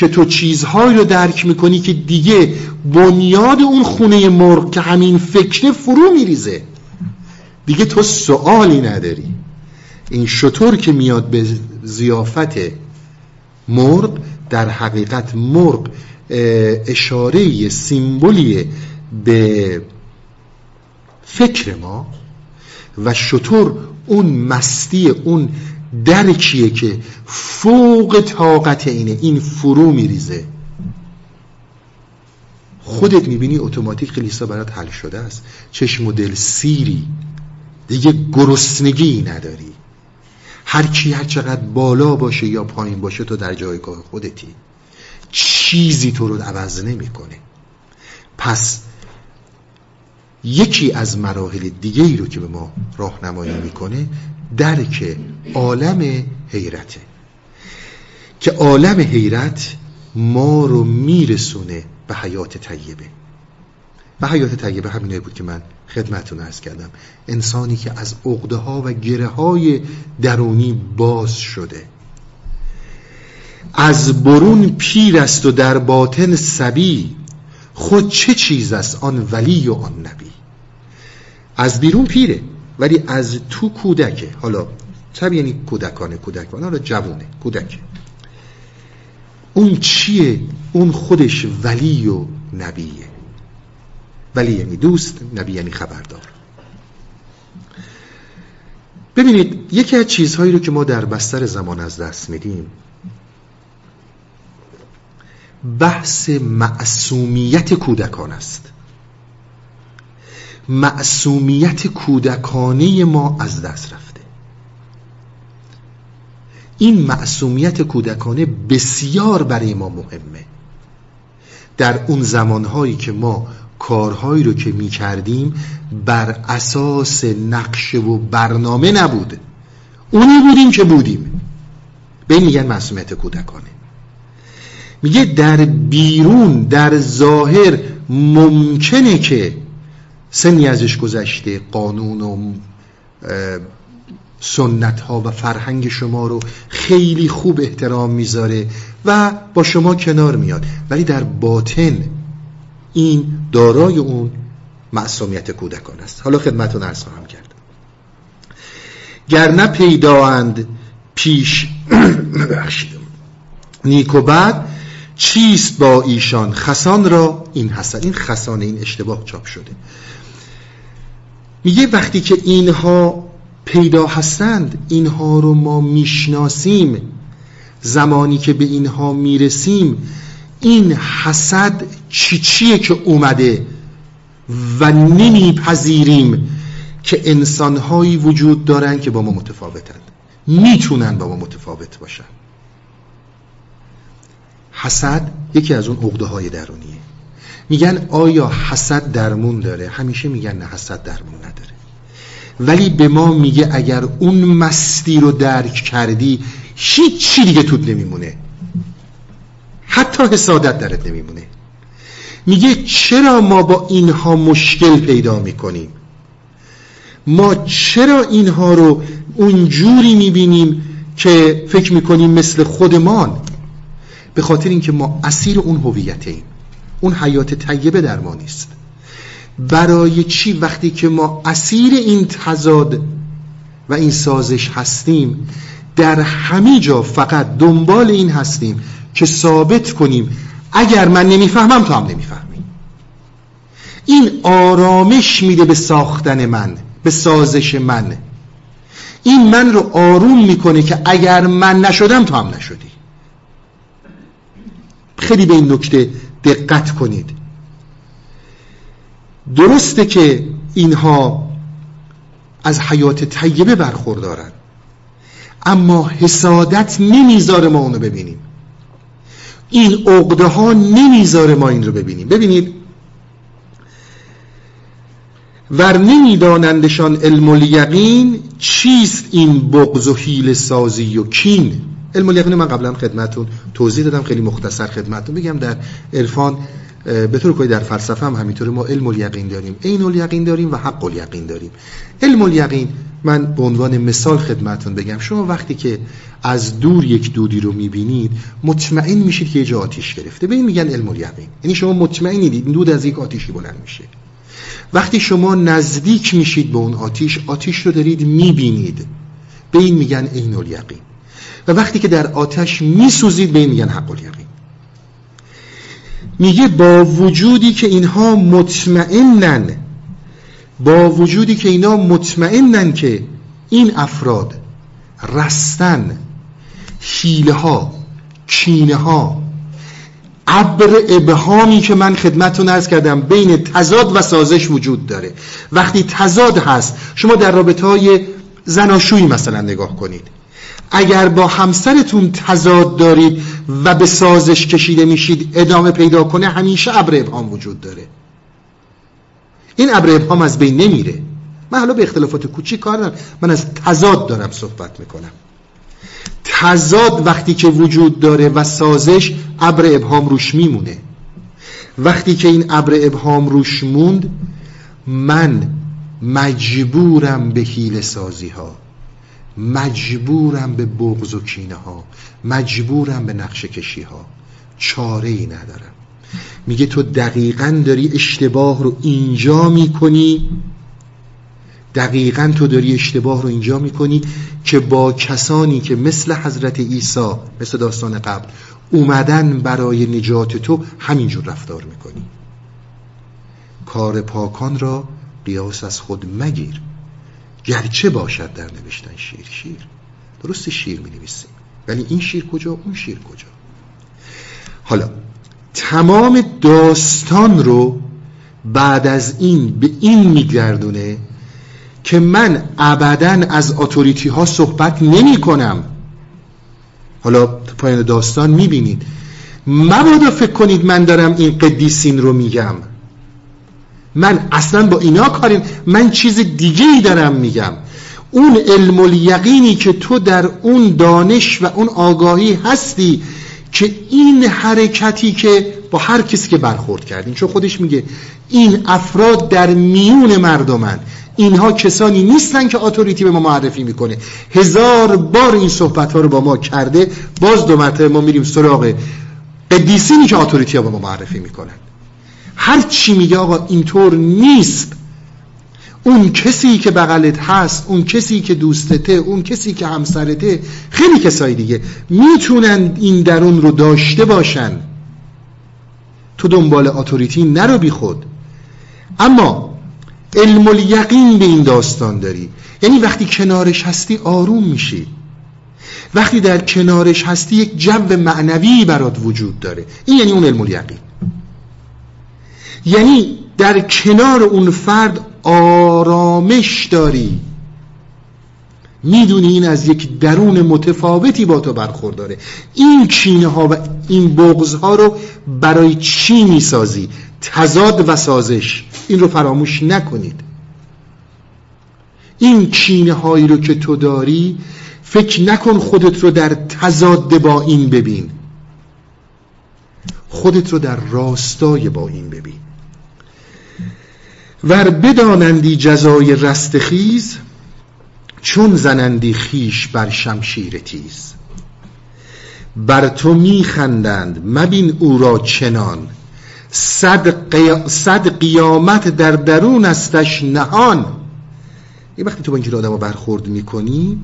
Speaker 1: که تو چیزهایی رو درک می‌کنی که دیگه بنیاد اون خونه مرغ که همین فکر فرو میریزه. دیگه تو سوالی نداری. این شطور که میاد به زیافت مرغ در حقیقت مرغ اشاره سیمبولی به فکر ما و شطور اون مستی اون درکیه که فوق طاقت اینه؟ این فرو میریزه. خودت می‌بینی اتوماتیک خیلی برات حل شده است. چشم و دل سیری. دیگه گرسنگی نداری. هر کی هر چقدر بالا باشه یا پایین باشه تو در جایگاه خودتی. چیزی تو رو عوض نمی‌کنه. پس یکی از مراحل دیگه ای رو که به ما راهنمایی می‌کنه درک عالم حیرته که عالم حیرت ما رو میرسونه به حیات طیبه. و حیات طیبه همینه بود که من خدمتون ارز کردم. انسانی که از عقده ها و گره های درونی باز شده از برون پیر است و در باطن سبی خود چه چیز است آن ولی و آن نبی؟ از بیرون پیره. ولی از تو کودکه. حالا چه یعنی کودکانه کودک حالا جوونه کودکه. اون چیه؟ اون خودش ولی و نبیه. ولی یعنی دوست نبی یعنی خبردار. ببینید یکی از چیزهایی رو که ما در بستر زمان از دست میدیم بحث معصومیت کودکان است. معصومیت کودکانه ما از دست رفته. این معصومیت کودکانه بسیار برای ما مهمه. در اون زمانهایی که ما کارهایی رو که می کردیم بر اساس نقشه و برنامه نبود. اونی بودیم که بودیم. به این میگن معصومیت کودکانه. میگه در بیرون در ظاهر ممکنه که سنی ازش گذشته قانون و سنت ها و فرهنگ شما رو خیلی خوب احترام می‌ذاره و با شما کنار میاد. ولی در باطن این دارای اون معصومیت کودکان است. حالا خدمتون ارز خواهم کرد. گر نه پیداند پیش (clears throat) نیک و بد چیست با ایشان؟ خسان را این حسن این خسان این اشتباه چاپ شده. میگه وقتی که اینها پیدا هستند اینها رو ما می‌شناسیم. زمانی که به اینها می‌رسیم این حسد چی چیه که اومده و نمیپذیریم که انسانهایی وجود دارن که با ما متفاوتند. می‌تونن با ما متفاوت باشن. حسد یکی از اون عقده های درونیه. میگن آیا حسد درمون داره؟ همیشه میگن نه حسد درمون نداره. ولی به ما میگه اگر اون مستی رو درک کردی هیچ چی دیگه تود نمیمونه. حتی حسادت درت نمیمونه. میگه چرا ما با اینها مشکل پیدا می‌کنیم؟ ما چرا اینها رو اونجوری می‌بینیم که فکر می‌کنیم مثل خودمان؟ به خاطر اینکه ما اسیر اون هویت ایم اون حیات طیبه در ما نیست. برای چی وقتی که ما اسیر این تضاد و این سازش هستیم در همه جا فقط دنبال این هستیم که ثابت کنیم اگر من نمی‌فهمم تو هم نمی‌فهمی. این آرامش میده به ساختن من به سازش من. این من رو آروم می‌کنه که اگر من نشدم تو هم نشدی. خیلی به این نکته دقت کنید. درسته که اینها از حیات طیبه برخوردارن. اما حسادت نمی‌ذاره ما اونو ببینیم. این عقده ها نمی‌ذاره ما این رو ببینیم. ببینید. ور نمیدانندشان علم الیقین چیست این بغض و حیل سازی و کین؟ علم الیقین من قبلا خدمتون توضیح دادم خیلی مختصر خدمتون بگم. در عرفان به طور کلی در فلسفه هم همینطوره ما علم الیقین داریم. عین الیقین داریم و حق الیقین داریم. علم الیقین من به عنوان مثال خدمتون بگم. شما وقتی که از دور یک دودی رو می‌بینید مطمئن میشید که یه جا آتیش گرفته. به این میگن علم الیقین. یعنی شما مطمئنید این دود از یک آتیشی بلند میشه. وقتی شما نزدیک میشید به اون آتیش آتیش رو دارید می‌بینید. به این میگن عین الیقین. و وقتی که در آتش میسوزید به این میگن حق الیقین. میگه با وجودی که اینها مطمئنن با وجودی که اینا مطمئنن که این افراد رستن حیله ها کینه ها ابر ابهامی که من خدمتتون ارز کردم بین تضاد و سازش وجود داره. وقتی تضاد هست شما در رابطه های زناشویی مثلا نگاه کنید. اگر با همسرتون تضاد دارید و به سازش کشیده میشید ادامه پیدا کنه همیشه ابر ابهام وجود داره. این ابر ابهام از بین نمیره. من حالا به اختلافات کوچیک کار ندارم. من از تضاد دارم صحبت می‌کنم. تضاد وقتی که وجود داره و سازش ابر ابهام روش میمونه. وقتی که این ابر ابهام روش موند من مجبورم به حیل سازی ها مجبورم به بغض و کینه ها مجبورم به نقشه کشی ها چاره ای ندارم. میگه تو دقیقا داری اشتباه رو اینجا می‌کنی دقیقا تو داری اشتباه رو اینجا می‌کنی که با کسانی که مثل حضرت عیسی مثل داستان قبل اومدن برای نجات تو همینجور رفتار می‌کنی. کار پاکان را قیاس از خود مگیر. گرچه باشد در نوشتن شیر. شیر. درست شیر می نویسیم ولی این شیر کجا؟ اون شیر کجا؟ حالا تمام داستان رو بعد از این به این میگردونه که من ابدا از اتوریتی ها صحبت نمی کنم حالا پایان داستان می‌بینید. مبادا فکر کنید من دارم این قدیسین رو میگم. من اصلا با اینا کاری من چیز دیگه ای دارم میگم. اون علم الیقینی که تو در اون دانش و اون آگاهی هستی که این حرکتی که با هر کسی که برخورد کردین چون خودش میگه این افراد در میون مردمن اینها کسانی نیستن که اتوریتی به ما معرفی می‌کنه. هزار بار این صحبت ها رو با ما کرده. باز دو مرتبه ما میریم سراغ قدیسینی که اتوریتی ها به ما معرفی می‌کنن. هر چی میگه آقا اینطور نیست. اون کسی که بغلت هست اون کسی که دوستته اون کسی که همسرته خیلی کسایی دیگه می‌تونن این درون رو داشته باشن. تو دنبال اتوریتی نرو بی خود. اما علم الیقین به این داستان داری. یعنی وقتی کنارش هستی آروم میشی. وقتی در کنارش هستی یک جو معنوی برات وجود داره. این یعنی اون علم الیقین. یعنی در کنار اون فرد آرامش داری. می‌دونی این از یک درون متفاوتی با تو برخورداره این چینه ها و این بغض ها رو برای چی می‌سازی؟ تضاد و سازش. این رو فراموش نکنید. این چینه هایی رو که تو داری فکر نکن خودت رو در تضاد با این ببین. خودت رو در راستای با این ببین. ور بدانندی جزای رستخیز چون زنندی خیش بر شمشیر تیز. بر تو میخندند مبین او را چنان. صد, قیامت در درون استش نهان. یه وقتی تو با اینجور آدم برخورد می‌کنی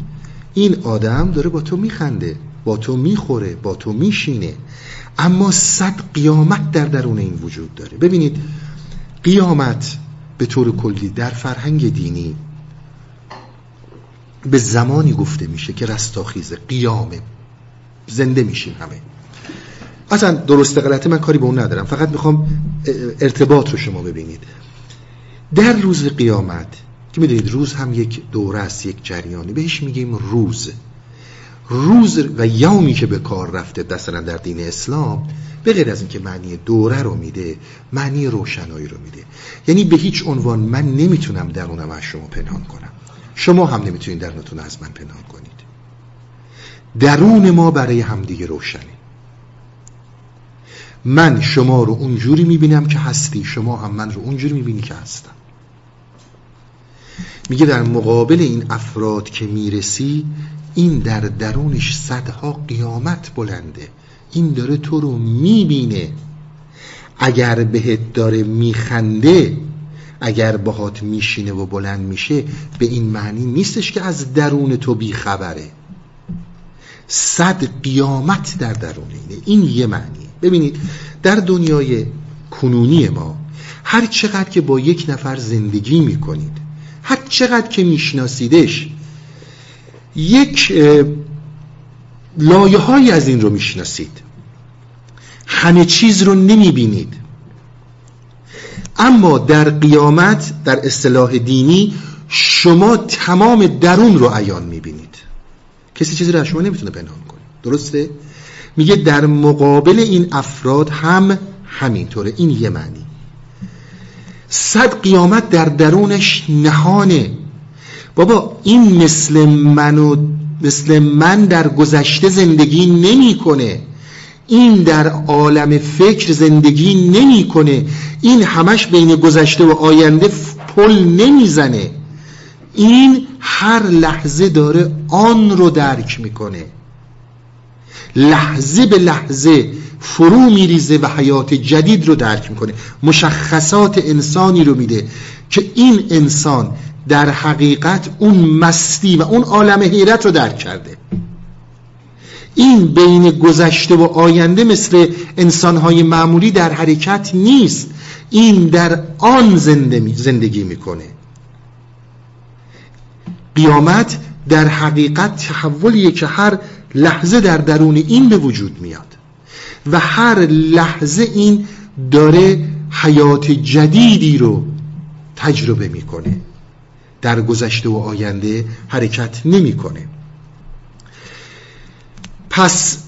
Speaker 1: این آدم داره با تو میخنده با تو می‌خوره با تو میشینه. اما صد قیامت در درون این وجود داره. ببینید قیامت به طور کلی در فرهنگ دینی به زمانی گفته میشه که رستاخیزه قیامه زنده میشیم همه. اصلا درست غلطه من کاری به اون ندارم. فقط می‌خوام ارتباط رو شما ببینید. در روز قیامت که می‌دونید روز هم یک دوره است یک جریانی بهش میگیم روز. روز و یومی که به کار رفته مثلا در دین اسلام به غیر از اینکه معنی دوره رو میده معنی روشنایی رو میده. یعنی به هیچ عنوان من نمی‌تونم درونم از شما پنهان کنم. شما هم نمی‌تونید درونتون از من پنهان کنید. درون ما برای همدیگه روشنه. من شما رو اونجوری می‌بینم که هستی شما هم من رو اونجوری می‌بینی که هستم. میگه در مقابل این افراد که می‌رسی این در درونش صدها قیامت بلنده. این داره تو رو می‌بینه. اگر بهت داره میخنده اگر باهات میشینه و بلند میشه به این معنی نیستش که از درون تو بیخبره. صد قیامت در درون اینه. این یه معنیه. ببینید در دنیای کنونی ما هر چقدر که با یک نفر زندگی می‌کنید هر چقدر که میشناسیدش یک لایه های از این رو می‌شناسید. همه چیز رو نمی‌بینید. اما در قیامت در اصطلاح دینی شما تمام درون رو عیان می‌بینید. کسی چیزی رو از شما نمی‌تونه پنهان کنه. درسته؟ میگه در مقابل این افراد هم همینطوره. این یه معنی. صد قیامت در درونش نهانه بابا این مثل من و مثل من در گذشته زندگی نمی‌کنه. این در عالم فکر زندگی نمی‌کنه. این همش بین گذشته و آینده پل نمی‌زنه. این هر لحظه داره آن رو درک می‌کنه. لحظه به لحظه فرو میریزه و حیات جدید رو درک می‌کنه. مشخصات انسانی رو میده که این انسان در حقیقت اون مستی و اون عالم حیرت رو درک کرده. این بین گذشته و آینده مثل انسانهای معمولی در حرکت نیست. این در آن زندگی می‌کنه. قیامت در حقیقت تحولیه که هر لحظه در درون این به وجود میاد. و هر لحظه این داره حیات جدیدی رو تجربه می‌کنه. در گذشته و آینده حرکت نمی‌کنه. پس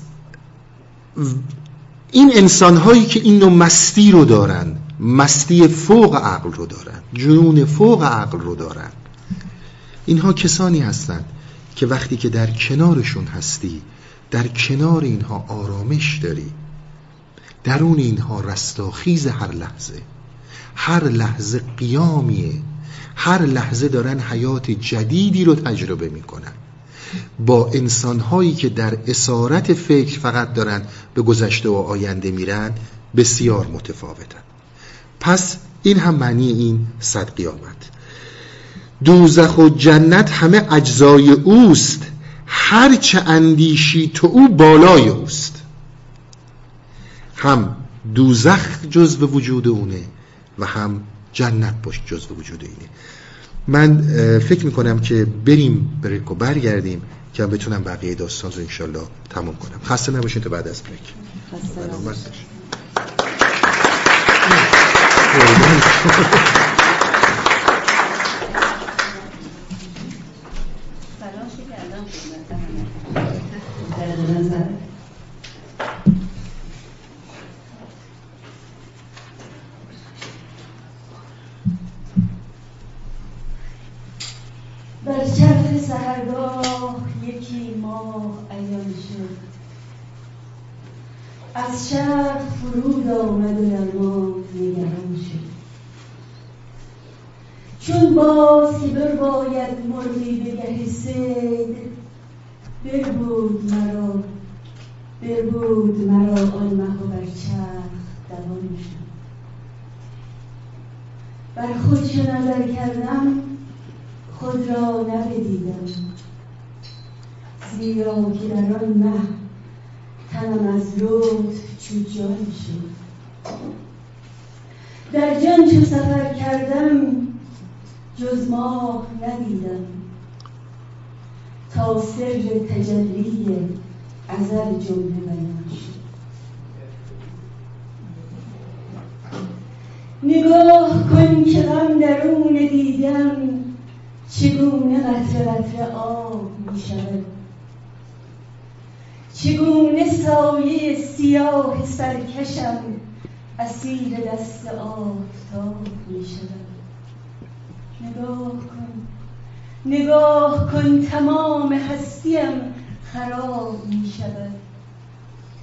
Speaker 1: این انسان هایی که این نوع مستی رو دارن مستی فوق عقل رو دارن جنون فوق عقل رو دارن اینها کسانی هستند که وقتی که در کنارشون هستی در کنار اینها آرامش داری درون اینها رستاخیز هر لحظه هر لحظه قیامیه هر لحظه دارن حیات جدیدی رو تجربه می‌کنن. با انسانهایی که در اسارت فکر فقط دارن به گذشته و آینده میرن بسیار متفاوتن. پس این هم معنی این صد قیامت. دوزخ و جنت همه اجزای اوست. هرچه اندیشی تو او بالای اوست. هم دوزخ جزو وجود اونه و هم جنت باش جزو وجود اینه. من فکر می‌کنم که بریم بریک و برگردیم که بتونم بقیه داستان رو انشالله تمام کنم. خسته نباشین تا بعد از بریک خسته
Speaker 2: از شهر فرود آمد و در ما نگران شد چون باز که باید مردی به گه سید بربود مرا بربود مرا آن مه و بر چرخ دوان شد بر خود چه نظر کردم خود را نبدیدم زیرا که در آن مه تنم از لطف چو جان شد در جان چو سفر کردم جز ماه ندیدم تا سر تجلی ازل جمله بیان شد نگاه کن که غم درون دیدم چگونه قطره قطره آب می شود چگونه سایه سیاه سرکشم اسیر دست آفتاب می شود نگاه کن. نگاه کن تمام هستیم خراب می شود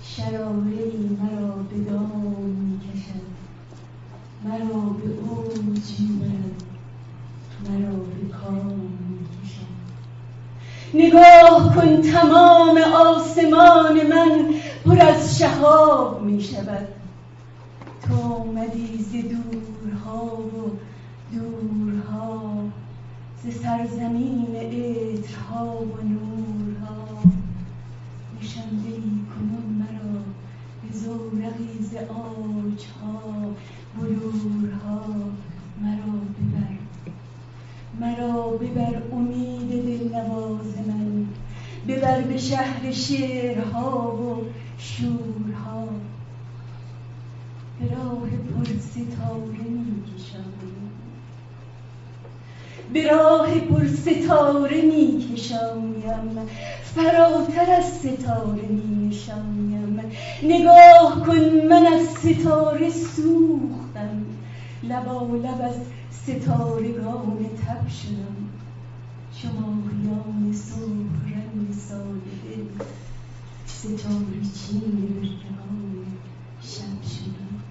Speaker 2: شراره مرا به دام می کشد مرا به اوج می مرا به کام می کشد نگاه کن تمام آسمان من پر از شهاب می شود تو آمدی ز دورها و دورها ز سرزمین عطرها و نورها. نشانده ای کنون مرا به زورقی ز آجها بلورها مرا ببر. مرا ببر امید دلنواز من. ببر به شهر شعرها و شورها. به راه پر ستاره می به راه پر ستاره می کشانیم فراتر از ستاره می نشانیم نگاه کن من از ستاره سوختم. لب از ستارگان تب شدم. شما سرخ رنگ ساده ستاره چین برکهان شب شدم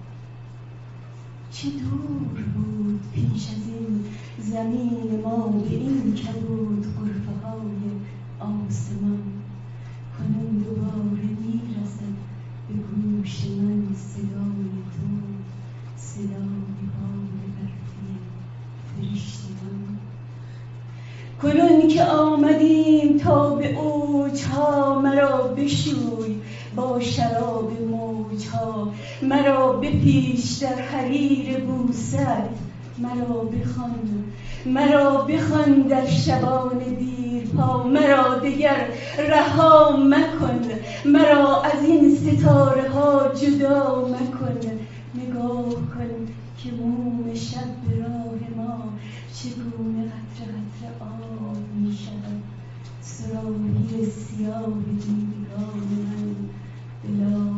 Speaker 2: چه دور بود پیش از این زمین ما به این کبود غرفه های آسمان؟ کنون دوباره می‌رسد به گوش من صدای تو صدای باد برفی فرشتگان کنون که آمدیم تا به اوجها مرا بشوی با شراب موجها مرا بپیش در حریر بوسد. مرا بخوان مرا بخوان در شبان پا مرا دگر رها مکن مرا از این ستاره ها جدا مکن. نگاه کن که موم شب به راه ما چگونه قطره قطره آب می شود سراحی سیاه دیدگان من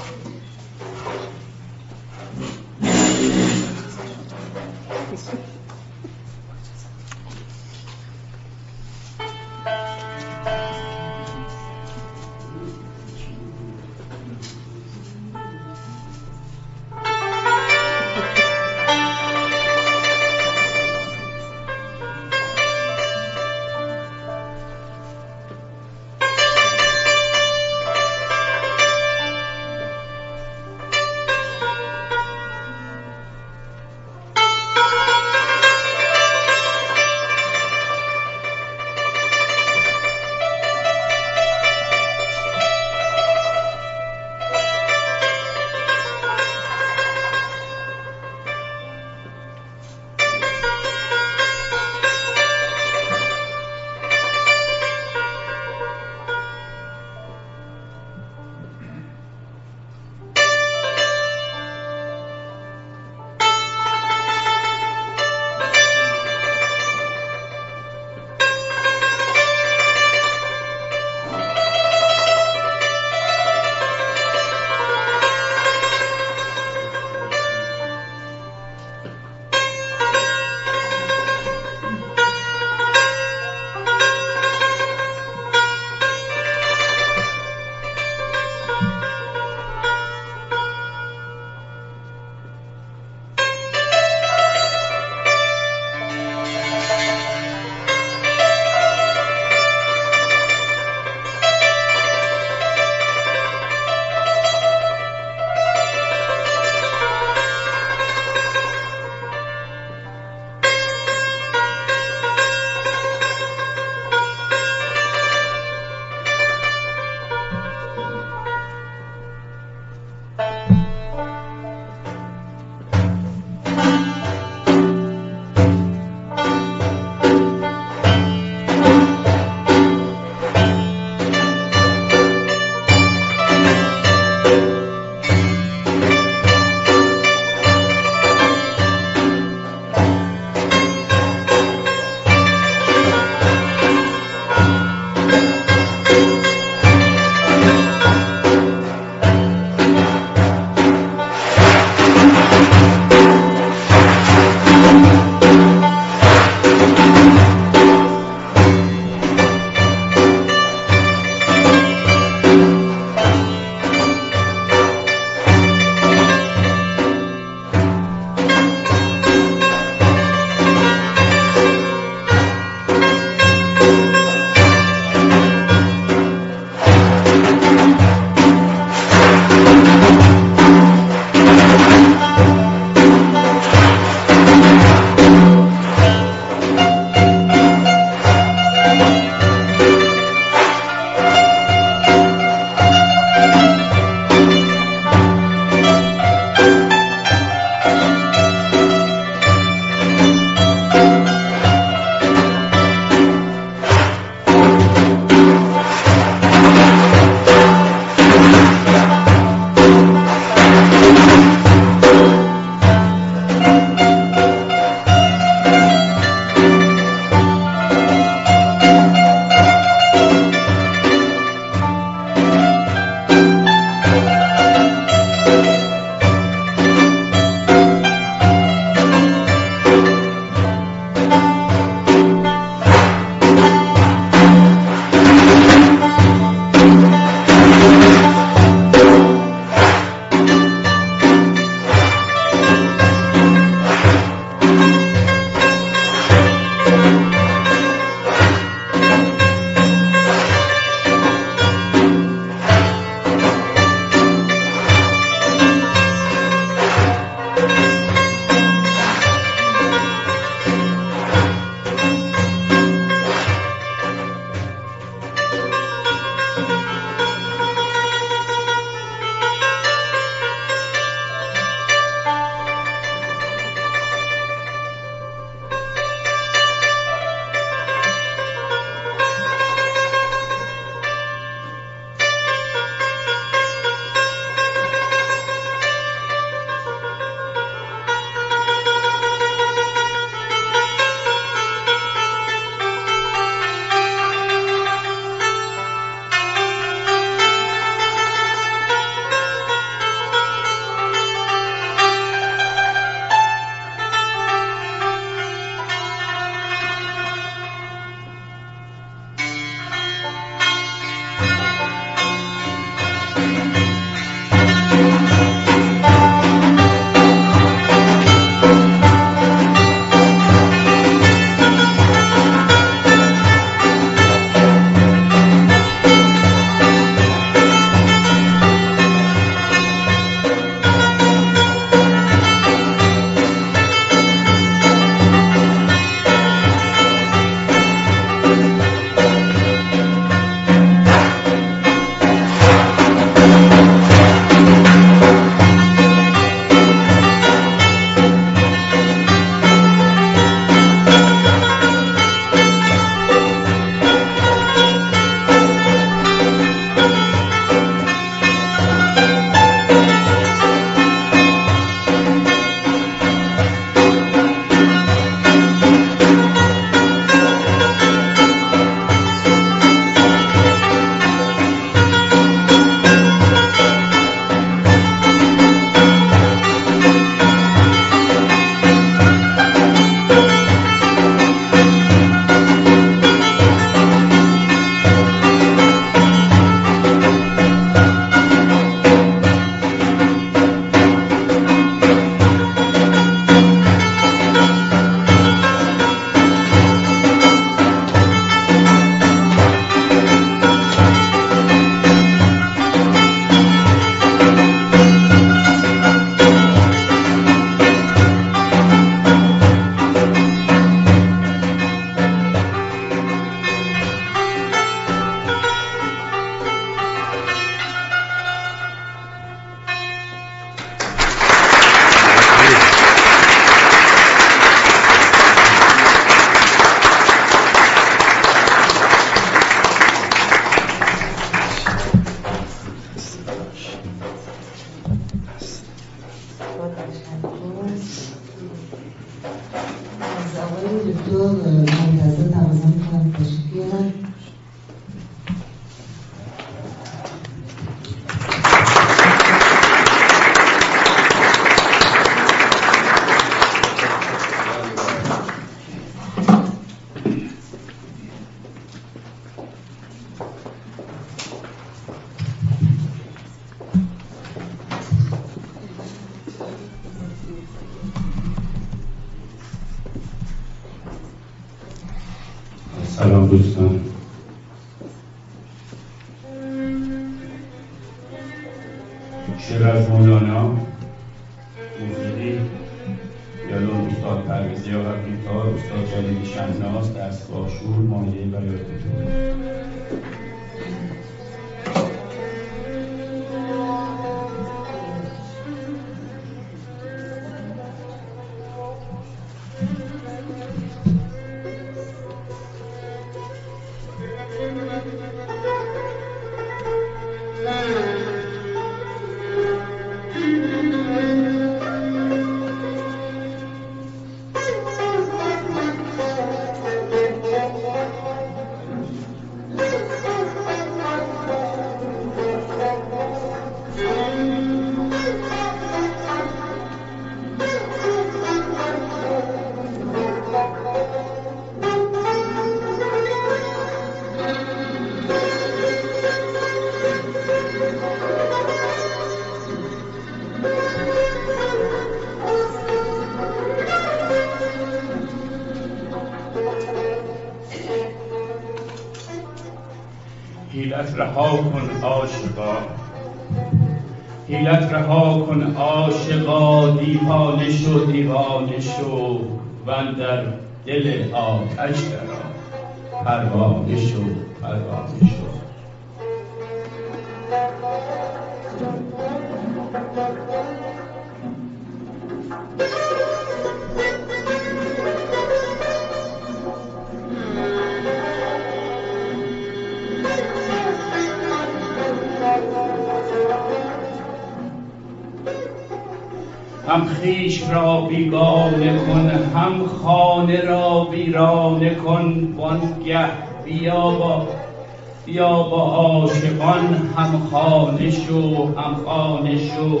Speaker 3: بیا با عاشقان هم خانه شو هم خانه شو.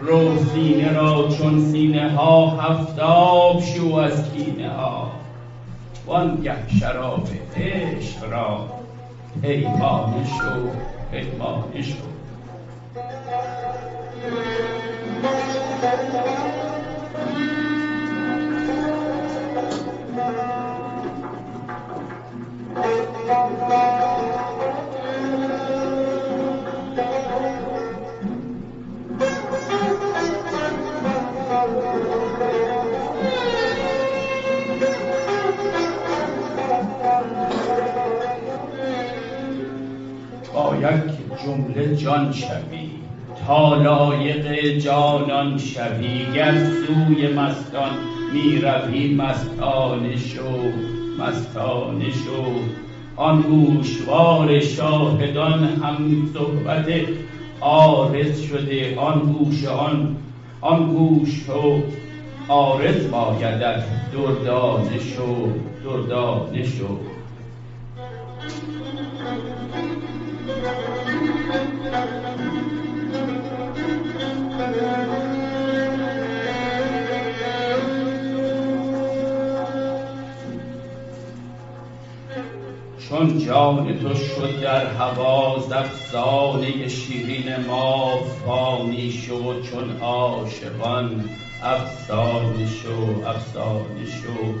Speaker 3: رو سینه را چون سینه ها هفتاب شو از کینه ها. وانگه شراب عشق را پیمانه شو پیمانه شو. باید جمله جان شوی تا لایق جانان شوی. گر سوی مستان می روی مستانه شو مستانه شو. آن گوشوار شاهدان هم صحبت عارض شده. آن گوش آن آن گوش تو عارض بایدت دردانه شو دردانه شو. چون جان تو شد در هوا افسانه شیرین ما فانی شو چون عاشقان افسانه شو افسانه شو.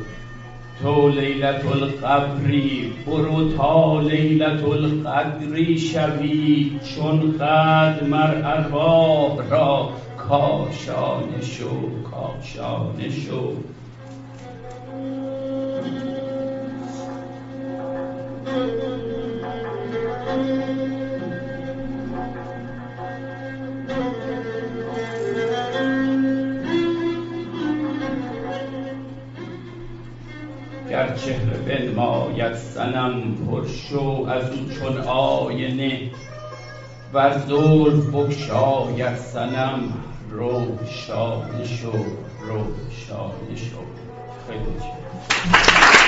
Speaker 3: تو لیلت القبری برو تا لیلت القدری شوی چون قد مر ارواح را کاشانه شو کاشانه شو. چهره بنماید صنم پرشو از او چون آینه ور زلف بگشاید صنم روشانه شو روشانه شو. خیلی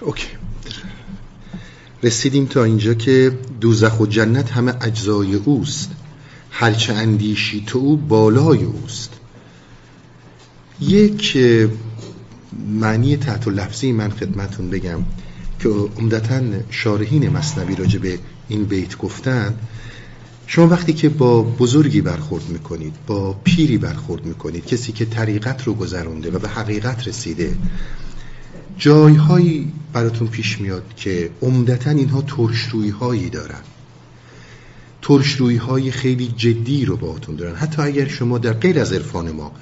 Speaker 1: اوکی. رسیدیم تا اینجا که دوزخ و جنت همه اجزای اوست. هرچه اندیشی تو او بالای اوست. یک معنی تحت لفظی من خدمتون بگم که عمدتا شارحین مصنوی راجع به این بیت گفتن. شما وقتی که با بزرگی برخورد می‌کنید با پیری برخورد می‌کنید کسی که طریقت رو گذرونده و به حقیقت رسیده جایهایی براتون پیش میاد که عمدتا اینها ترشرویی هایی دارن. ترشرویی های خیلی جدی رو باهاتون دارن. حتی اگر شما در غیر از عرفان ما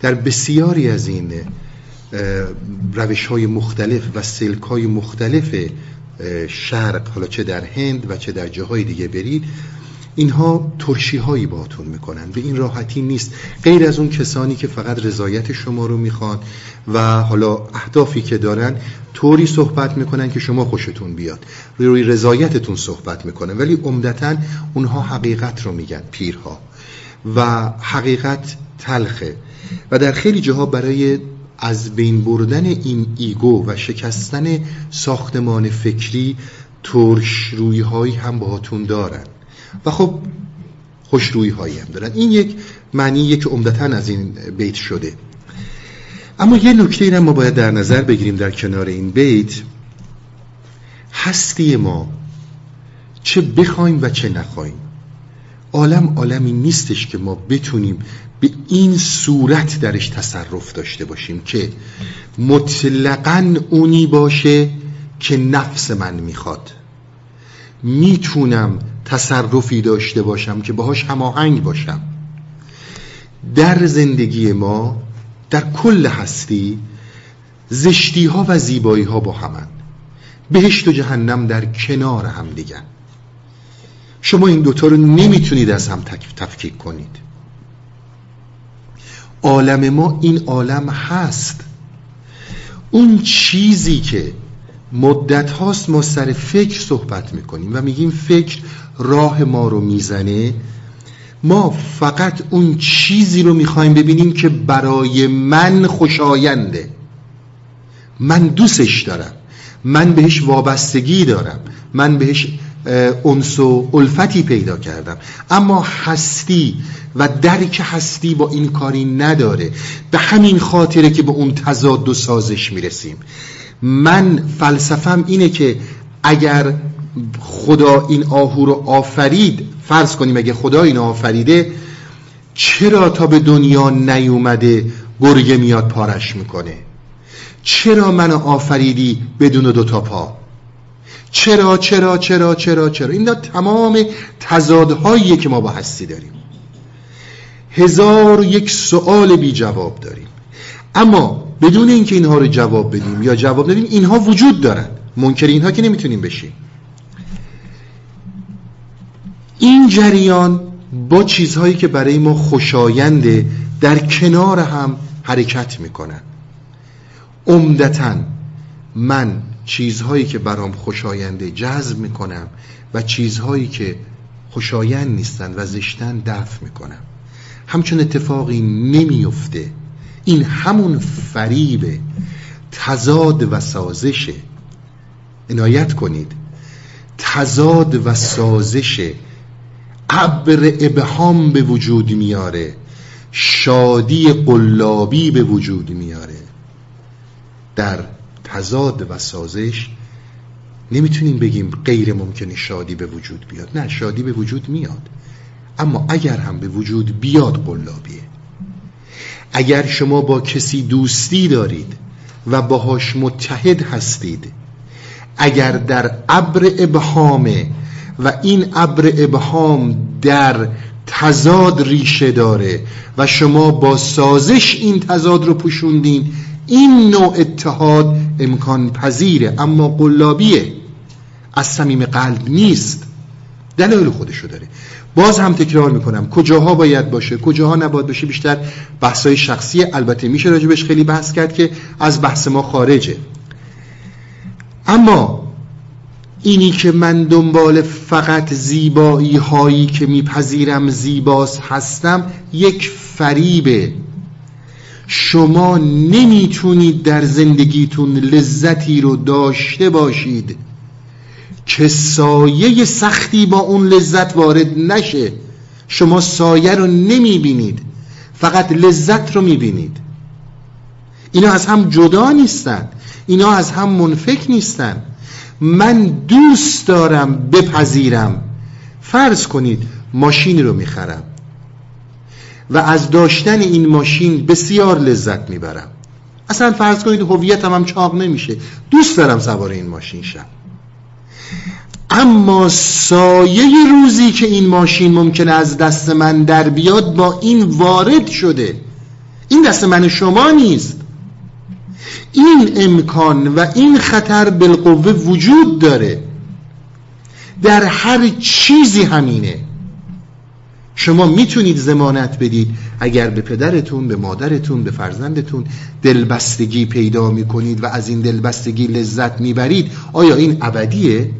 Speaker 1: در بسیاری از این روش های مختلف و سلک های مختلف شرق حالا چه در هند و چه در جاهای دیگه برید اینها ترشی هایی باتون می‌کنن. به این راحتی نیست. غیر از اون کسانی که فقط رضایت شما رو می‌خوان و حالا اهدافی که دارن طوری صحبت می‌کنن که شما خوشتون بیاد. روی رضایتتون صحبت می‌کنن. ولی عمدتا اونها حقیقت رو میگن پیرها. و حقیقت تلخه. و در خیلی جاها برای از بین بردن این ایگو و شکستن ساختمان فکری ترش روی هایی هم باهاتون دارن. و خب خوش روی هایی هم دارن. این یک معنی که عمدتا از این بیت شده. اما یه نکته این ما باید در نظر بگیریم در کنار این بیت. هستی ما چه بخوایم و چه نخوایم. عالم عالمی نیستش که ما بتونیم به این صورت درش تصرف داشته باشیم که مطلقا اونی باشه که نفس من می‌خواد. می‌تونم تصرفی داشته باشم که باهاش هماهنگ باشم. در زندگی ما در کل هستی زشتی ها و زیبایی ها با همن. بهشت و جهنم در کنار هم دیگن. شما این دوتا رو نمی‌تونید از هم تفکیک کنید. عالم ما این عالم هست. اون چیزی که مدت هاست ما سر فکر صحبت می‌کنیم و میگیم فکر راه ما رو می‌زنه ما فقط اون چیزی رو می‌خوایم ببینیم که برای من خوشاینده. من دوستش دارم. من بهش وابستگی دارم. من بهش انس و الفتی پیدا کردم. اما هستی و درک هستی با این کاری نداره. به همین خاطره که به اون تضاد و سازش می‌رسیم. من فلسفم اینه که اگر خدا این آهو رو آفرید. فرض کنیم اگه خدا این آفریده چرا تا به دنیا نیومده گرگه میاد پارش می‌کنه؟ چرا من آفریدی بدون دوتا پا؟ چرا چرا چرا چرا چرا؟ این تمام تضادهاییه که ما با هستی داریم. هزار یک سوال بی جواب داریم. اما بدون اینکه اینها رو جواب بدیم یا جواب ندیم اینها وجود دارن. منکر اینها که نمی‌تونیم بشیم. این جریان با چیزهایی که برای ما خوشاینده در کنار هم حرکت می‌کنن. عمدتا من چیزهایی که برام خوشاینده جذب می‌کنم و چیزهایی که خوشایند نیستن و زشتن دفع می‌کنم. همچون اتفاقی نمیفته این همون فریب تزاد و سازشه. عنایت کنید. تزاد و سازش ابر ابهام به وجود میاره. شادی قلابی به وجود میاره. در تزاد و سازش نمی‌تونیم بگیم غیر ممکنه شادی به وجود بیاد. نه شادی به وجود میاد. اما اگر هم به وجود بیاد قلابیه. اگر شما با کسی دوستی دارید و باهاش متحد هستید اگر در ابر ابهامه و این ابر ابهام در تزاد ریشه داره و شما با سازش این تزاد رو پوشوندین این نوع اتحاد امکان پذیره اما قلابیه. از صمیم قلب نیست. دلایل خودشو داره. باز هم تکرار می‌کنم کجاها باید باشه کجاها نباید باشه بیشتر بحثای شخصی البته میشه راجبش خیلی بحث کرد که از بحث ما خارجه. اما اینی که من دنبال فقط زیبایی هایی که میپذیرم زیباس هستم یک فریبه شما نمی‌تونید در زندگیتون لذتی رو داشته باشید که سایه سختی با اون لذت وارد نشه. شما سایه رو نمی‌بینید فقط لذت رو می‌بینید. اینا از هم جدا نیستن اینا از هم منفک نیستن. من دوست دارم بپذیرم. فرض کنید ماشینی رو می‌خرم. و از داشتن این ماشین بسیار لذت می‌برم. اصلا فرض کنید هویتم هم چاق نمیشه. دوست دارم سوار این ماشین شم. اما سایه روزی که این ماشین ممکنه از دست من در بیاد با این وارد شده. این دست من شما نیست. این امکان و این خطر بالقوه وجود داره. در هر چیزی همینه. شما می‌تونید زمانت بدید اگر به پدرتون به مادرتون به فرزندتون دلبستگی پیدا می‌کنید و از این دلبستگی لذت می‌برید. آیا این ابدیه؟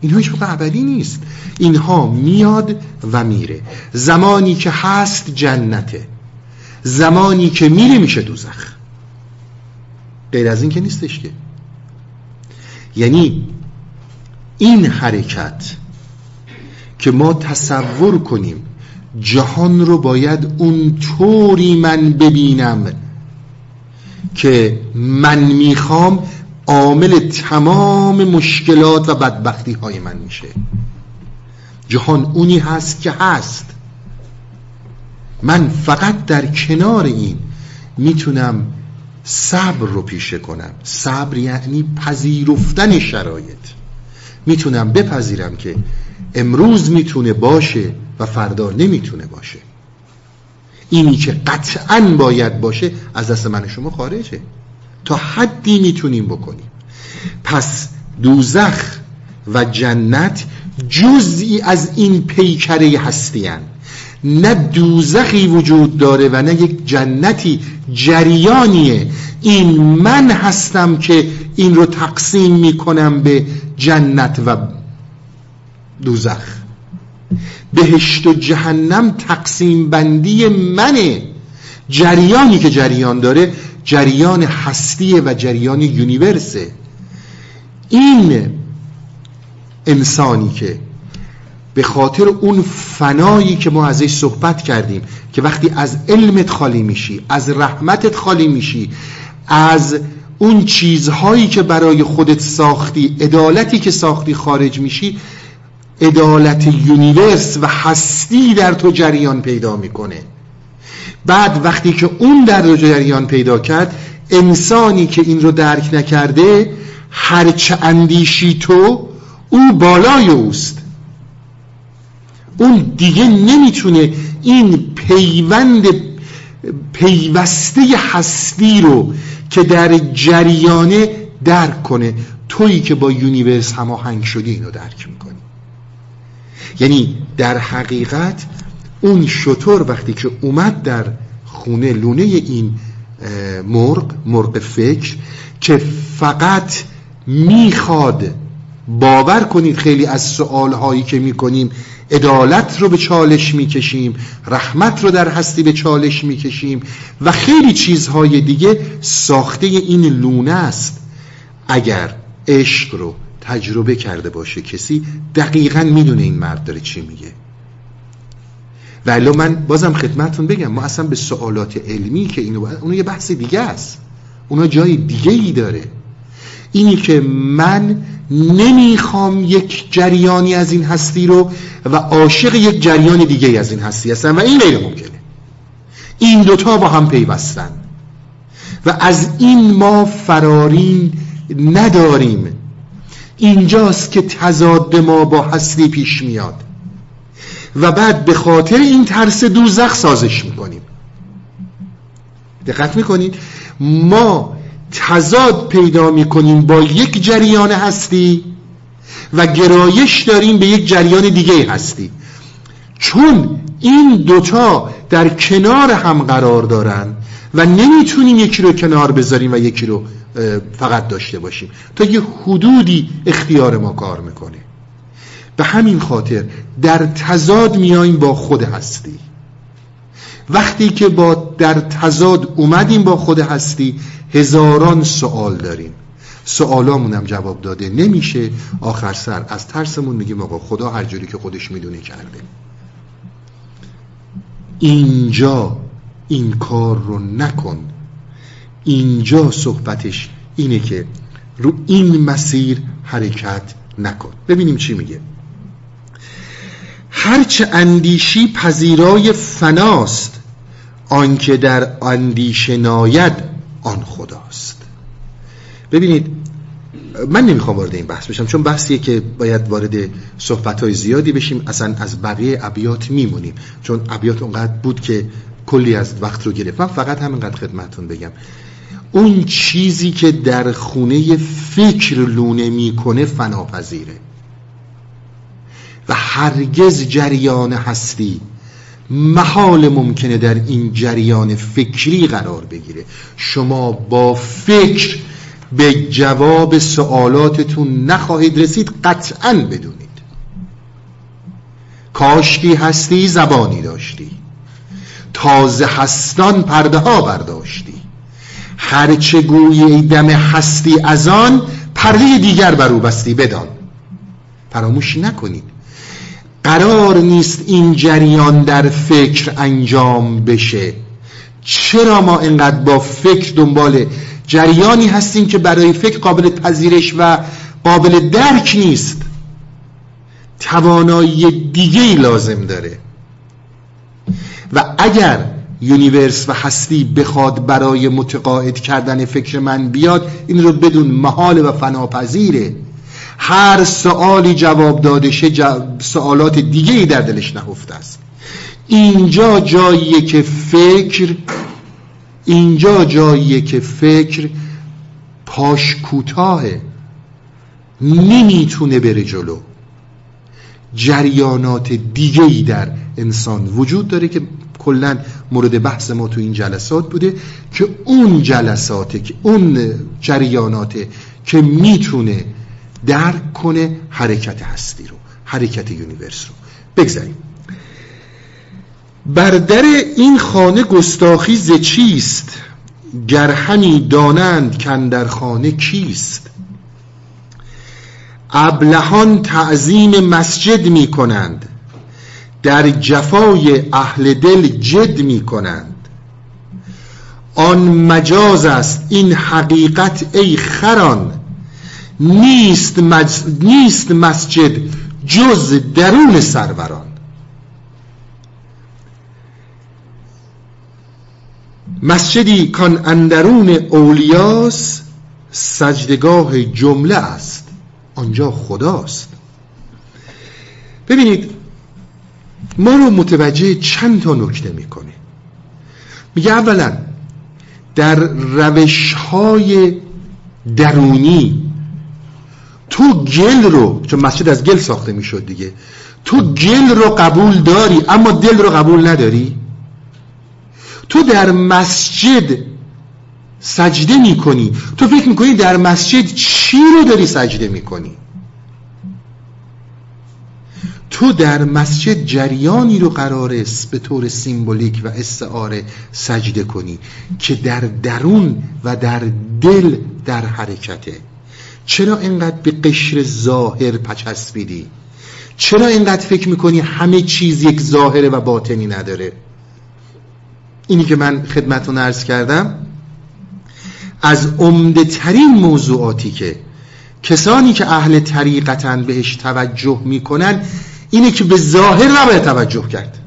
Speaker 1: اینها هیچ ابدی نیست. اینها میاد و میره. زمانی که هست جنته. زمانی که میره میشه دوزخ. غیر از این که نیستش که. یعنی این حرکت که ما تصور کنیم جهان رو باید اون طوری من ببینم که من می‌خوام عامل تمام مشکلات و بدبختی های من میشه. جهان اونی هست که هست. من فقط در کنار این می‌تونم صبر رو پیشه کنم. صبر یعنی پذیرفتن شرایط. می‌تونم بپذیرم که امروز می‌تونه باشه و فردا نمی‌تونه باشه. اینی که قطعا باید باشه از دست من شما خارجه. تا حدی می‌تونیم بکنیم. پس دوزخ و جنت جزئی از این پیکره هستیان نه دوزخی وجود داره و نه یک جنتی جریانیه. این من هستم که این رو تقسیم می‌کنم به جنت و دوزخ. بهشت و جهنم تقسیم بندی منه. جریانی که جریان داره جریان هستیه و جریان یونیورسه. این انسانی که به خاطر اون فنایی که ما ازش صحبت کردیم که وقتی از علمت خالی میشی از رحمتت خالی میشی از اون چیزهایی که برای خودت ساختی عدالتی که ساختی خارج میشی عدالت یونیورس و هستی در تو جریان پیدا می‌کنه. بعد وقتی که اون در تو جریان پیدا کرد انسانی که این رو درک نکرده هرچه اندیشی تو او بالای اوست. اون دیگه نمی‌تونه این پیوند پیوسته هستی رو که در جریانه درک کنه. تویی که با universe هماهنگ شدی اینو درک می‌کنی. یعنی در حقیقت اون شتر وقتی که اومد در خونه لونه این مرغ مرغ فکر که فقط می‌خواد باور کنید خیلی از سوال هایی که می‌کنیم عدالت رو به چالش می‌کشیم رحمت رو در هستی به چالش می‌کشیم و خیلی چیزهای دیگه ساخته این لونه است. اگر عشق رو تجربه کرده باشه کسی دقیقا می‌دونه این مرد داره چی میگه. ولی من بازم خدمتون بگم ما اصلا به سوالات علمی که اینو اونو یه بحث دیگه است. اونا جای دیگه ای داره. اینی که من نمی‌خوام یک جریانی از این هستی رو و عاشق یک جریان دیگه از این هستی هستم و این غیر ممکنه. این دوتا با هم پیوستن. و از این ما فرارین نداریم. اینجاست که تضاد ما با هستی پیش میاد. و بعد به خاطر این ترس دوزخ سازش می‌کنیم. دقت می‌کنید؟ ما تضاد پیدا می‌کنیم با یک جریان هستی و گرایش داریم به یک جریان دیگه هستی. چون این دوتا در کنار هم قرار دارن و نمی‌تونیم یکی رو کنار بذاریم و یکی رو فقط داشته باشیم. تا یه حدودی اختیار ما کار می‌کنه. به همین خاطر در تضاد میاییم با خود هستی. وقتی که با در تضاد اومدیم با خود هستی هزاران سوال داریم. سوالامون هم جواب داده نمیشه. آخر سر از ترسمون میگیم آقا خدا هر جوری که خودش می‌دونه کرده. اینجا این کار رو نکن. اینجا صحبتش اینه که رو این مسیر حرکت نکن. ببینیم چی میگه. هرچه اندیشی پذیرای فناست آنکه در اندیشه ناید آن خداست. ببینید من نمی‌خوام وارد این بحث بشم چون بحثیه که باید وارد صحبت های زیادی بشیم اصلا از بقیه ابیات میمونیم. چون ابیات اونقدر بود که کلی از وقت رو گرفت. من فقط همینقدر خدمتون بگم. اون چیزی که در خونه فکر لونه می‌کنه فناپذیره. و هرگز جریان هستی محال ممکنه در این جریان فکری قرار بگیره. شما با فکر به جواب سوالاتتون نخواهید رسید قطعا بدونید. کاشکی هستی زبانی داشتی. تازه هستان پرده ها برداشتی. هرچه گوی دم هستی از آن پرده دیگر بر او بستی بدان. فراموش نکنید. قرار نیست این جریان در فکر انجام بشه. چرا ما اینقدر با فکر دنبال جریانی هستیم که برای فکر قابل پذیرش و قابل درک نیست؟ توانایی دیگه لازم داره. و اگر یونیورس و هستی بخواد برای متقاعد کردن فکر من بیاد این رو بدون محال و فناپذیره. هر سوالی جواب داده شه سوالات دیگه ای در دلش نهفته است. اینجا جاییه که فکر اینجا جاییه که فکر پاش کوتاهه. نمی‌تونه بره جلو. جریانات دیگه ای در انسان وجود داره که کلا مورد بحث ما تو این جلسات بوده که اون جلساته که اون جریاناته که می‌تونه درک کنه حرکت هستی رو حرکت یونیورس رو. بگذاریم. بر در این خانه گستاخی ز چیست؟ گر همی دانند کن در خانه کیست؟ ابلهان تعظیم مسجد می کنند. در جفای اهل دل جد می کنند. آن مجاز است این حقیقت ای خران. نیست, نیست مسجد جز درون سروران. مسجدی کان اندرون اولیاس سجدگاه جمله است. آنجا خداست. ببینید ما رو متوجه چند تا نکته می‌کنه. میگه اولا در روش های درونی تو گل رو چون مسجد از گل ساخته می‌شد دیگه. تو گل رو قبول داری اما دل رو قبول نداری؟ تو در مسجد سجده می‌کنی. تو فکر می‌کنی در مسجد چی رو داری سجده می‌کنی؟ تو در مسجد جریانی رو قرار است به طور سیمبولیک و استعاره سجده کنی که در درون و در دل در حرکته. چرا اینقدر به قشر ظاهر پچسبیدی؟ چرا اینقدر فکر می‌کنی همه چیز یک ظاهره و باطنی نداره؟ اینی که من خدمتون عرض کردم از عمده ترین موضوعاتی که کسانی که اهل طریقتن بهش توجه می‌کنن اینه که به ظاهر نباید توجه کرد.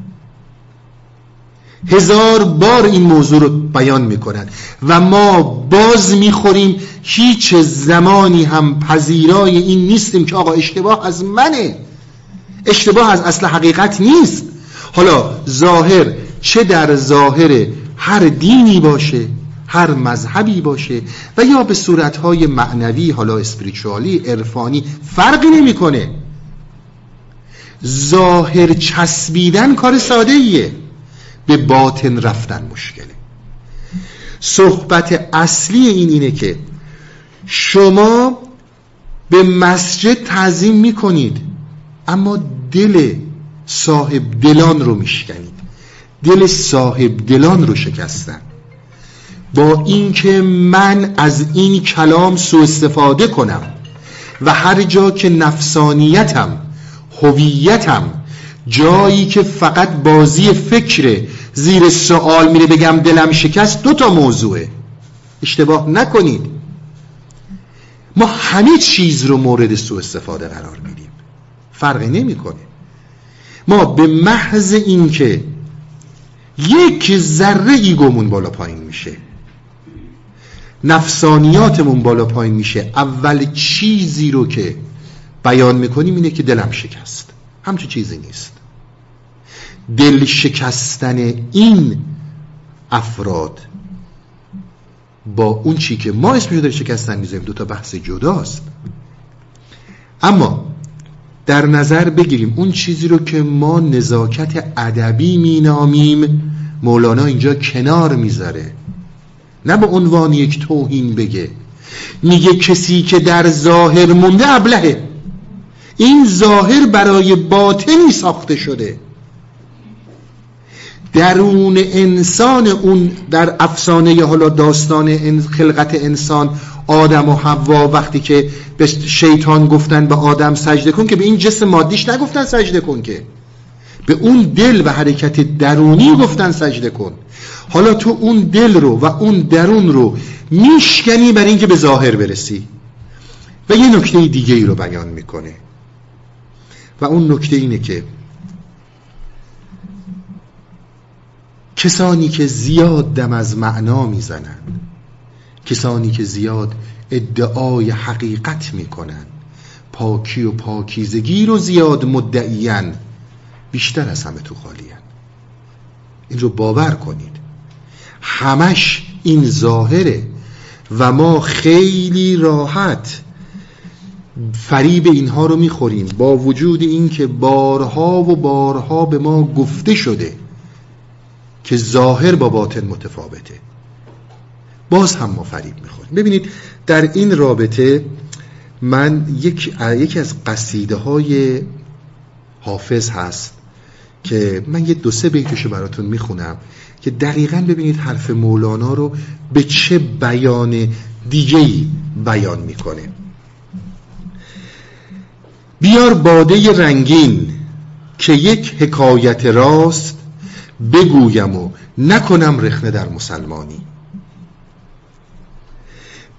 Speaker 1: هزار بار این موضوع رو بیان می‌کنن. و ما باز می‌خوریم هیچ زمانی هم پذیرای این نیستیم که آقا اشتباه از منه. اشتباه از اصل حقیقت نیست. حالا ظاهر چه در ظاهر هر دینی باشه هر مذهبی باشه و یا به صورتهای معنوی حالا اسپریچوالی عرفانی فرقی نمی‌کنه. ظاهر چسبیدن کار ساده ایه به باطن رفتن مشکله. صحبت اصلی این اینه که شما به مسجد تعظیم می‌کنید اما دل صاحب دلان رو میشکنید. دل صاحب دلان رو شکستن. با اینکه من از این کلام سوء استفاده کنم و هر جا که نفسانیتم هویتم جایی که فقط بازی فکر زیر سوال میره بگم دلم شکست دو تا موضوعه. اشتباه نکنید. ما همه چیز رو مورد سوء استفاده قرار میدیم. فرقی نمی‌کنه. ما به محض اینکه یک ذره ایگومون بالا پایین میشه نفسانیاتمون بالا پایین میشه اول چیزی رو که بیان می‌کنیم اینه که دلم شکست. همچه چیزی نیست. دل شکستن این افراد با اون چی که ما اسمشو دل شکستن می‌ذاریم دو تا بحث جداست. اما در نظر بگیریم اون چیزی رو که ما نزاکت ادبی مینامیم مولانا اینجا کنار می‌ذاره. نه به عنوان یک توهین بگه. میگه کسی که در ظاهر مونده ابلهه. این ظاهر برای باطنی ساخته شده. درون انسان اون در افسانه حالا داستان خلقت انسان آدم و حوا وقتی که به شیطان گفتن به آدم سجده کن که به این جسم مادیش نگفتن سجده کن که. به اون دل و حرکت درونی گفتن سجده کن. حالا تو اون دل رو و اون درون رو میشکنی برای اینکه به ظاهر برسی. و یه نکته دیگه ای رو بیان می‌کنه. و اون نکته اینه که کسانی که زیاد دم از معنا می‌زنند کسانی که زیاد ادعای حقیقت می‌کنن پاکی و پاکیزگی رو زیاد مدعیان بیشتر از همه تو خالیان این رو باور کنید. همش این ظاهره و ما خیلی راحت فریب اینها رو می‌خوریم. با وجود اینکه بارها و بارها به ما گفته شده که ظاهر با باطن متفاوته. باز هم ما فریب می‌خوریم. ببینید در این رابطه من یک یکی از قصیده های حافظ هست که من یه دو سه بیتشو براتون می‌خونم که دقیقا ببینید حرف مولانا رو به چه بیان دیگهی بیان می‌کنه. بیار باده رنگین که یک حکایت راست بگویم و نکنم رخنه در مسلمانی.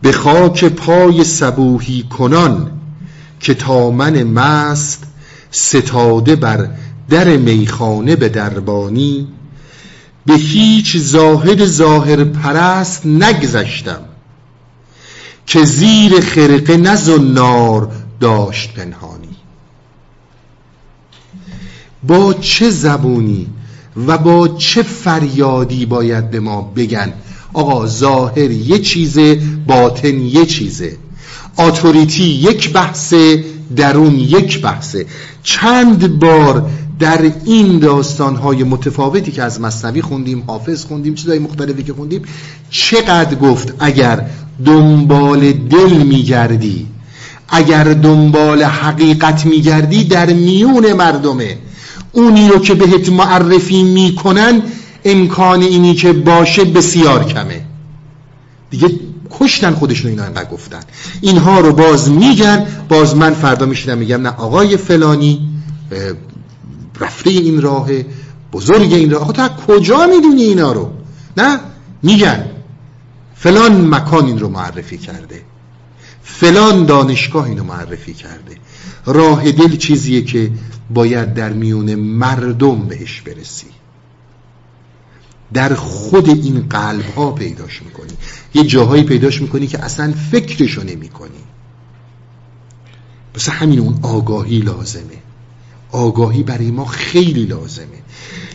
Speaker 1: به خاک پای سبوهی کنان که تا من مست ستاده بر در میخانه به دربانی به هیچ زاهد ظاهر پرست نگذشتم که زیر خرقه نار داشت پنهانی. با چه زبونی و با چه فریادی باید به ما بگن؟ آقا ظاهر یه چیزه باطن یه چیزه. آتوریتی یک بحثه درون یک بحثه. چند بار در این داستانهای متفاوتی که از مصنوی خوندیم حافظ خوندیم چیزهای مختلفی که خوندیم چقدر گفت اگر دنبال دل میگردی اگر دنبال حقیقت میگردی در میون مردمه. اونی رو که بهت معرفی می‌کنن امکان اینی که باشه بسیار کمه. دیگه کشتن خودشون اینا اینقدر گفتن. اینها رو باز میگن باز من فردا میشینم میگم نه آقای فلانی رفته این راه بزرگ این راه. تا کجا می‌دونی اینا رو؟ نه؟ میگن. فلان مکان این رو معرفی کرده. فلان دانشگاه اینو معرفی کرده. راه دل چیزیه که باید در میون مردم بهش برسی. در خود این قلب ها پیداش می‌کنی. یه جاهایی پیداش می‌کنی که اصلا فکرشو نمی کنی بس همین اون آگاهی لازمه. آگاهی برای ما خیلی لازمه.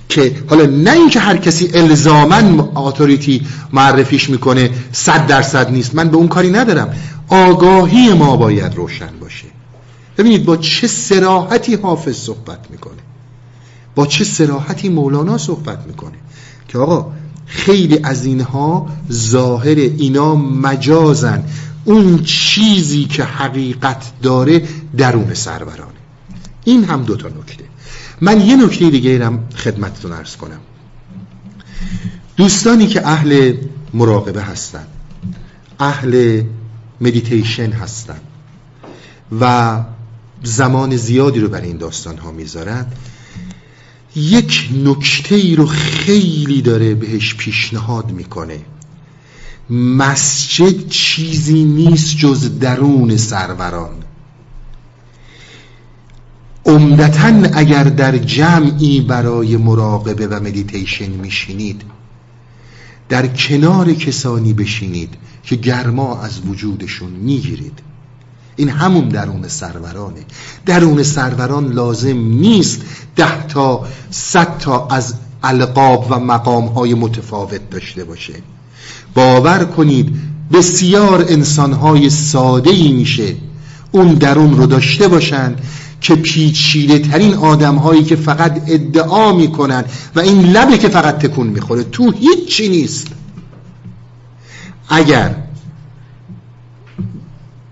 Speaker 1: که حالا نه اینکه هر کسی الزامن اتوریتی معرفیش می‌کنه صد درصد نیست. من به اون کاری ندارم. آگاهی ما باید روشن باشه. ببینید با چه سراحتی حافظ صحبت می‌کنه. با چه سراحتی مولانا صحبت می‌کنه. که آقا خیلی از اینها ظاهر اینا مجازن. اون چیزی که حقیقت داره درون سرورانه. این هم دوتا نکته. من یه نکته دیگه ایرم خدمتتون ارز کنم. دوستانی که اهل مراقبه هستند اهل مدیتیشن هستند و زمان زیادی رو برای این داستان ها می‌ذارن یک نکته ای رو خیلی داره بهش پیشنهاد می‌کنه. مسجد چیزی نیست جز درون سروران. عمدتا اگر در جمعی برای مراقبه و مدیتیشن میشینید در کنار کسانی بشینید که گرما از وجودشون می‌گیرید. این همون درون سرورانه. درون سروران لازم نیست ده تا صد تا از القاب و مقام های متفاوت داشته باشه. باور کنید بسیار انسان های ساده ای میشه اون درون رو داشته باشن که پیچیده ترین آدم هایی که فقط ادعا می‌کنن و این لبه که فقط تکون می‌خوره تو هیچی نیست. اگر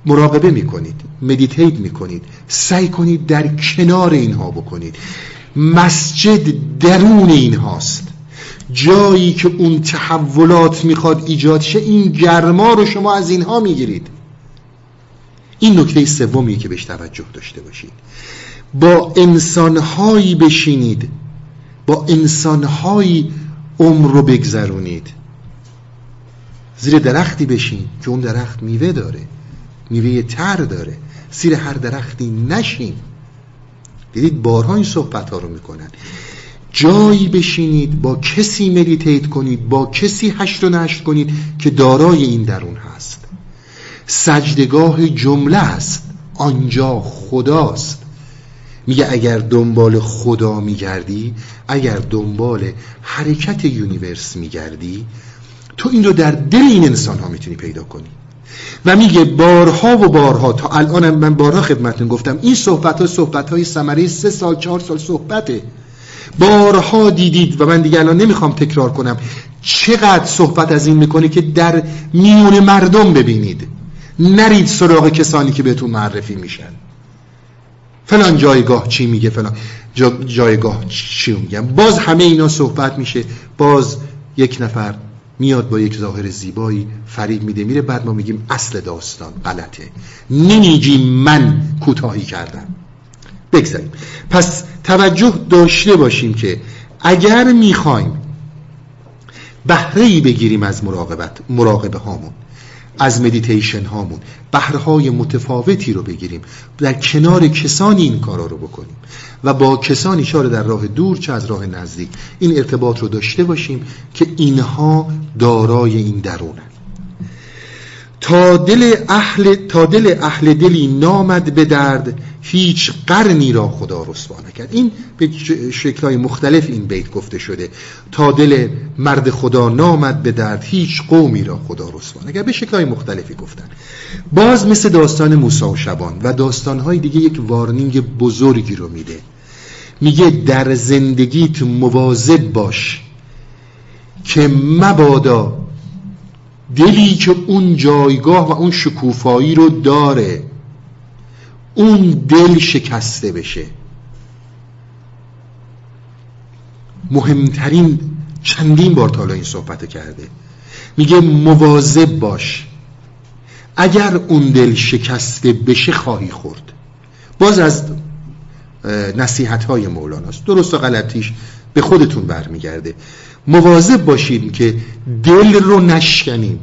Speaker 1: مراقبه می‌کنید مدیتیت می‌کنید سعی کنید در کنار اینها بکنید. مسجد درون اینهاست. جایی که اون تحولات می‌خواد ایجاد شه این گرما رو شما از اینها می‌گیرید. این نکته سومیه که بهش توجه داشته باشید. با انسانهایی بشینید با انسانهایی عمر رو بگذرونید. زیر درختی بشین که اون درخت میوه داره. میوه تر داره. زیر هر درختی نشین. دیدید بارها این صحبت ها رو می‌کنن. جایی بشینید با کسی مدیتیت کنید با کسی هشت و نشت کنید که دارای این درون هست. سجدگاه جمله است آنجا خداست. میگه اگر دنبال خدا میگردی اگر دنبال حرکت یونیورس میگردی تو این رو در دل این انسان ها می‌تونی پیدا کنی. و میگه بارها و بارها تا الان من بارها خدمتتون گفتم این صحبت ها صحبت های سمره سه سال چهار سال صحبته. بارها دیدید و من دیگه الان نمی‌خوام تکرار کنم چقدر صحبت از این می‌کنه که در میون مردم ببینید. نرید سراغ کسانی که بهتون معرفی میشن. فلان جایگاه چی میگه فلان. جا جایگاه چی میگم. باز همه اینا صحبت میشه. باز یک نفر میاد با یک ظاهر زیبایی فریب میده میره بعد ما میگیم اصل داستان غلطه. نمیگیم من کوتاهی کردم. بگذاریم. پس توجه داشته باشیم که اگر می‌خوایم بهره بگیریم از مراقبت مراقبه هامون از مدیتیشن هامون بهرهای متفاوتی رو بگیریم در کنار کسانی این کارا رو بکنیم. و با کسانی چاره در راه دور چه از راه نزدیک. این ارتباط رو داشته باشیم که اینها دارای این درونن تا دل اهل تا دل اهل دلی نامد به درد هیچ قرنی را خدا رسوا نکرد. این به شکلهای مختلف این بیت گفته شده. تا دل مرد خدا نامد به درد هیچ قومی را خدا رسوا نکرد. به شکلهای مختلفی گفتن. باز مثل داستان موسی و شبان و داستانهای دیگه یک وارنینگ بزرگی رو میده. میگه در زندگیت مواظب باش که مبادا دلی که اون جایگاه و اون شکوفایی رو داره اون دل شکسته بشه. مهمترین چندین بار تالا این صحبت کرده. میگه مواظب باش. اگر اون دل شکسته بشه خواهی خورد. باز از نصیحت های مولاناست. درست و غلطیش به خودتون برمیگرده. مواظب باشید که دل رو نشکنیم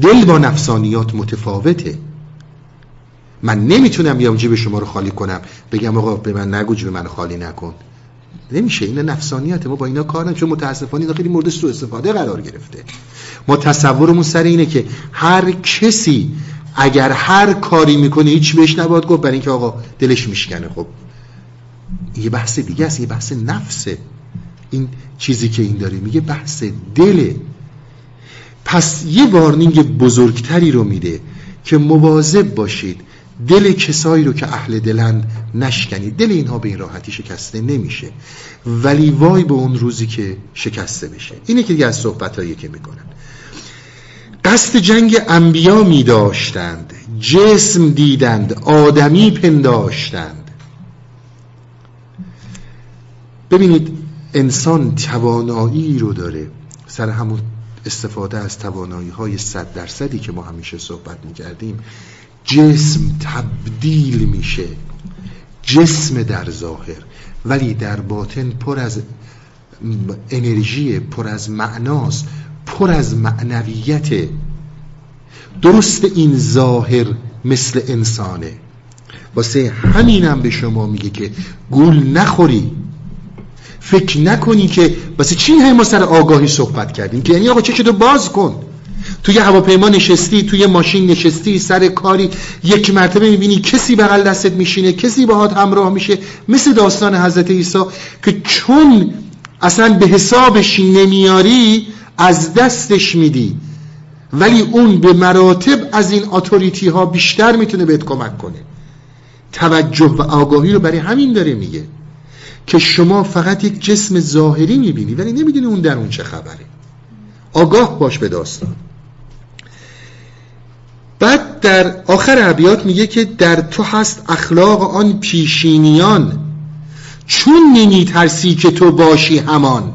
Speaker 1: دل با نفسانیات متفاوته. من نمی‌تونم بیام جیب شما رو خالی کنم. بگم آقا به من نگو جیب من خالی نکن. نمیشه این نفسانیت ما با اینا کار نمیشه متاسفانه اینا خیلی مورد سوء استفاده قرار گرفته. ما تصورمون سر اینه که هر کسی اگر هر کاری می‌کنه هیچ بهش نباید گفت. برای اینکه آقا دلش میشکنه. خب یه بحث دیگه است. یه بحث نفسه. این چیزی که این داره. میگه بحث دله. پس یه وارنینگ بزرگتری رو میده که مواظب باشید دل کسایی رو که اهل دلند نشکنید دل اینها به این راحتی شکسته نمیشه. ولی وای به اون روزی که شکسته بشه. اینه که دیگه از صحبت که می‌کنن. قصد جنگ انبیا می داشتند جسم دیدند. آدمی پنداشتند. ببینید انسان توانایی رو داره. سر همون استفاده از توانایی های صد درصدی که ما همیشه صحبت می‌کردیم جسم تبدیل میشه. جسم در ظاهر. ولی در باطن پر از انرژی پر از معناست پر از معنویت. درست این ظاهر مثل انسانه. واسه همینم به شما میگه که گول نخوری. فکر نکنی که واسه چی همه ما سر آگاهی صحبت کردیم؟ که یعنی آقا شده؟ باز کن. توی هواپیما نشستی توی ماشین نشستی سر کاری یک مرتبه می‌بینی کسی بغل دستت میشینه کسی باهات همراه میشه. مثل داستان حضرت عیسی که چون اصلا به حسابش نمیاری از دستش میدی. ولی اون به مراتب از این اتوریتی ها بیشتر می‌تونه بهت کمک کنه. توجه و آگاهی رو برای همین داره میگه. که شما فقط یک جسم ظاهری می‌بینی ولی نمی‌دونی اون در اون چه خبره. آگاه باش به داستان. بعد در آخر عبیات میگه که در تو هست اخلاق آن پیشینیان. چون نمی ترسی که تو باشی همان.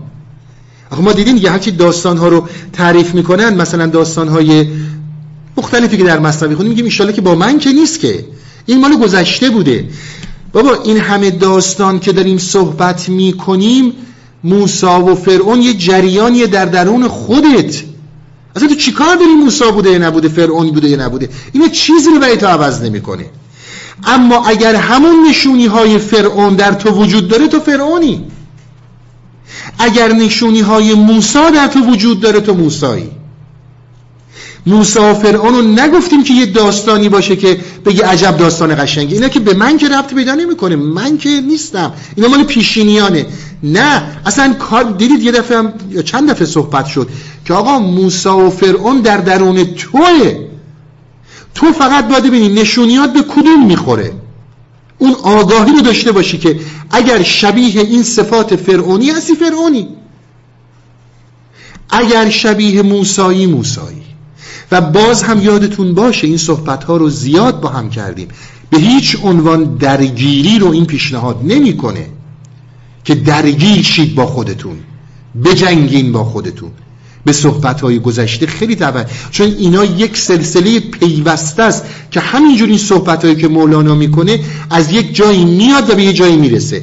Speaker 1: آخه ما دیدیم یه هرچی داستان ها رو تعریف می‌کنن مثلا داستان های مختلفی که در مصنوی خونیم میگیم ایشالا که با من که نیست که. این مال گذشته بوده. بابا این همه داستان که داریم صحبت می‌کنیم موسا و فرعون یه جریانی در درون خودت. اصلا تو چیکار داری موسا بوده یا نبوده فرعون بوده یا نبوده؟ این چیزی رو برای تو عوض نمی‌کنه. اما اگر همون نشونی های فرعون در تو وجود داره تو فرعونی. اگر نشونی های موسا در تو وجود داره تو موسایی. موسا و فرعون رو نگفتیم که یه داستانی باشه که بگی عجب داستان قشنگی. اینا که به من که ربط پیدا نمی‌کنه. من که نیستم. اینا مال پیشینیانه. نه اصلا کار دیدید یه دفعه هم یا چند دفعه صحبت شد که آقا موسا و فرعون در درون توه. تو فقط باید ببینی نشونیات به کدوم می‌خوره. اون آگاهی رو داشته باشی که اگر شبیه این صفات فرعونی هستی فرعونی. اگر شبیه موسایی موسایی. و باز هم یادتون باشه این صحبت ها رو زیاد با هم کردیم. به هیچ عنوان درگیری رو این پیشنهاد نمی‌کنه که درگیر شید با خودتون بجنگین با خودتون به صحبت های گذشته خیلی توجه چون اینا یک سلسله پیوسته است که همینجور این صحبت هایی که مولانا می‌کنه از یک جایی میاد و به یه جایی می‌رسه.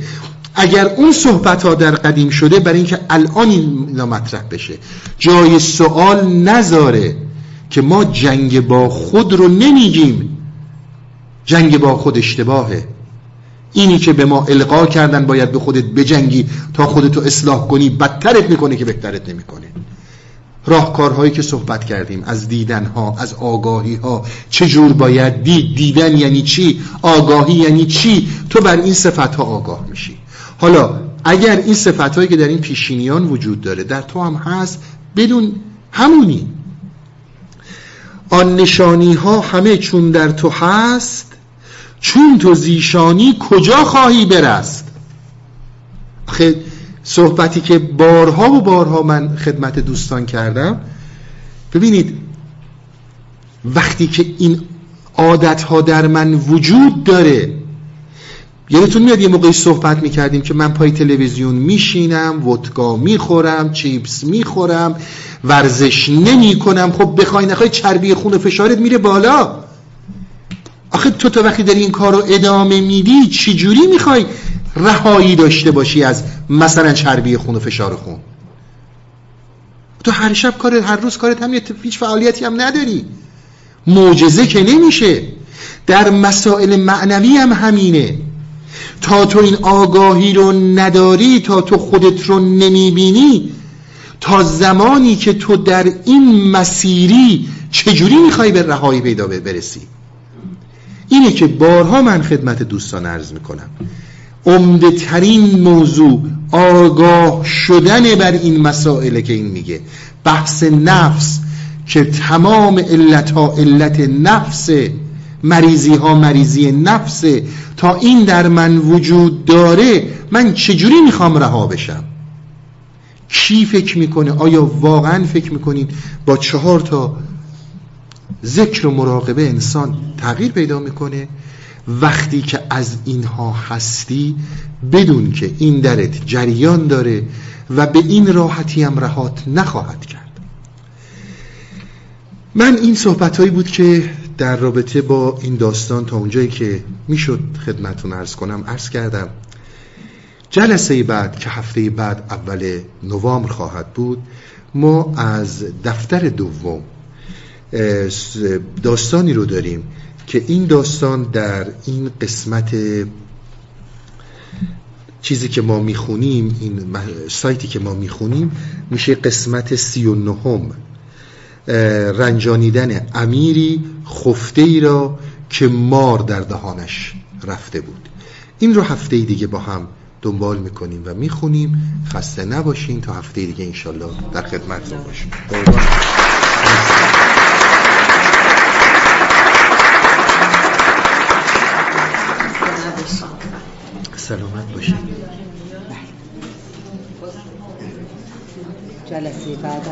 Speaker 1: اگر اون صحبت ها در قدیم شده برای اینکه الان این مطرح بشه جای سوال نذاره. که ما جنگ با خود رو نمیگیم. جنگ با خود اشتباهه. اینی که به ما القا کردن باید به خودت بجنگی تا خودتو اصلاح کنی بدترت می‌کنه که بهترت نمی‌کنه. راهکارهایی که صحبت کردیم از دیدن ها از آگاهی ها چجور باید دید؟ دیدن یعنی چی؟ آگاهی یعنی چی؟ تو بر این صفت آگاه میشی. حالا اگر این صفت هایی که در این پیشینیان وجود داره در تو هم هست بدون همونی. آن نشانی ها همه چون در تو هست چون تو زیشانی کجا خواهی برست؟ آخه صحبتی که بارها و بارها من خدمت دوستان کردم ببینید وقتی که این عادت ها در من وجود داره یادتون میاد یه موقعی صحبت می‌کردیم که من پای تلویزیون میشینم ودکا می‌خورم چیپس می‌خورم ورزش نمی کنم خب بخوای نخوای چربی خون فشارت میره بالا. آخه تو تا وقتی داری این کار رو ادامه میدی چجوری می‌خوای رهایی داشته باشی از مثلا چربی خون و فشار خون؟ تو هر شب کار هر روز کارت هم هیچ فعالیتی هم نداری. معجزه که نمیشه. در مسائل معنوی هم همینه. تا تو این آگاهی رو نداری تا تو خودت رو نمی‌بینی تا زمانی که تو در این مسیری چجوری می‌خوای به رهایی پیدا برسی؟ اینه که بارها من خدمت دوستان عرض می‌کنم. عمده ترین موضوع آگاه شدن بر این مسائله که این میگه. بحث نفس که تمام علت ها علت نفس مریضی ها مریضی نفس. تا این در من وجود داره من چجوری می‌خوام رها بشم؟ کی فکر می‌کنه؟ آیا واقعا فکر می‌کنین با چهار تا ذکر و مراقبه انسان تغییر پیدا می‌کنه؟ وقتی که از اینها هستی بدون که این درت جریان داره و به این راحتی هم رهات نخواهد کرد. من این صحبت هایی بود که در رابطه با این داستان تا اونجایی که می‌شد خدمتون ارز کنم ارز کردم جلسه بعد که هفته بعد اول نوامبر خواهد بود ما از دفتر دوم داستانی رو داریم که این داستان در این قسمت چیزی که ما می‌خونیم این سایتی که ما می‌خونیم میشه قسمت سی و رنجانیدن امیری خفته ای را که مار در دهانش رفته بود. این رو هفته دیگه با هم دنبال می‌کنیم و می‌خونیم. خسته نباشین. تا هفته دیگه انشالله در خدمت باشیم. سلامت باشین.
Speaker 4: جلسه بعد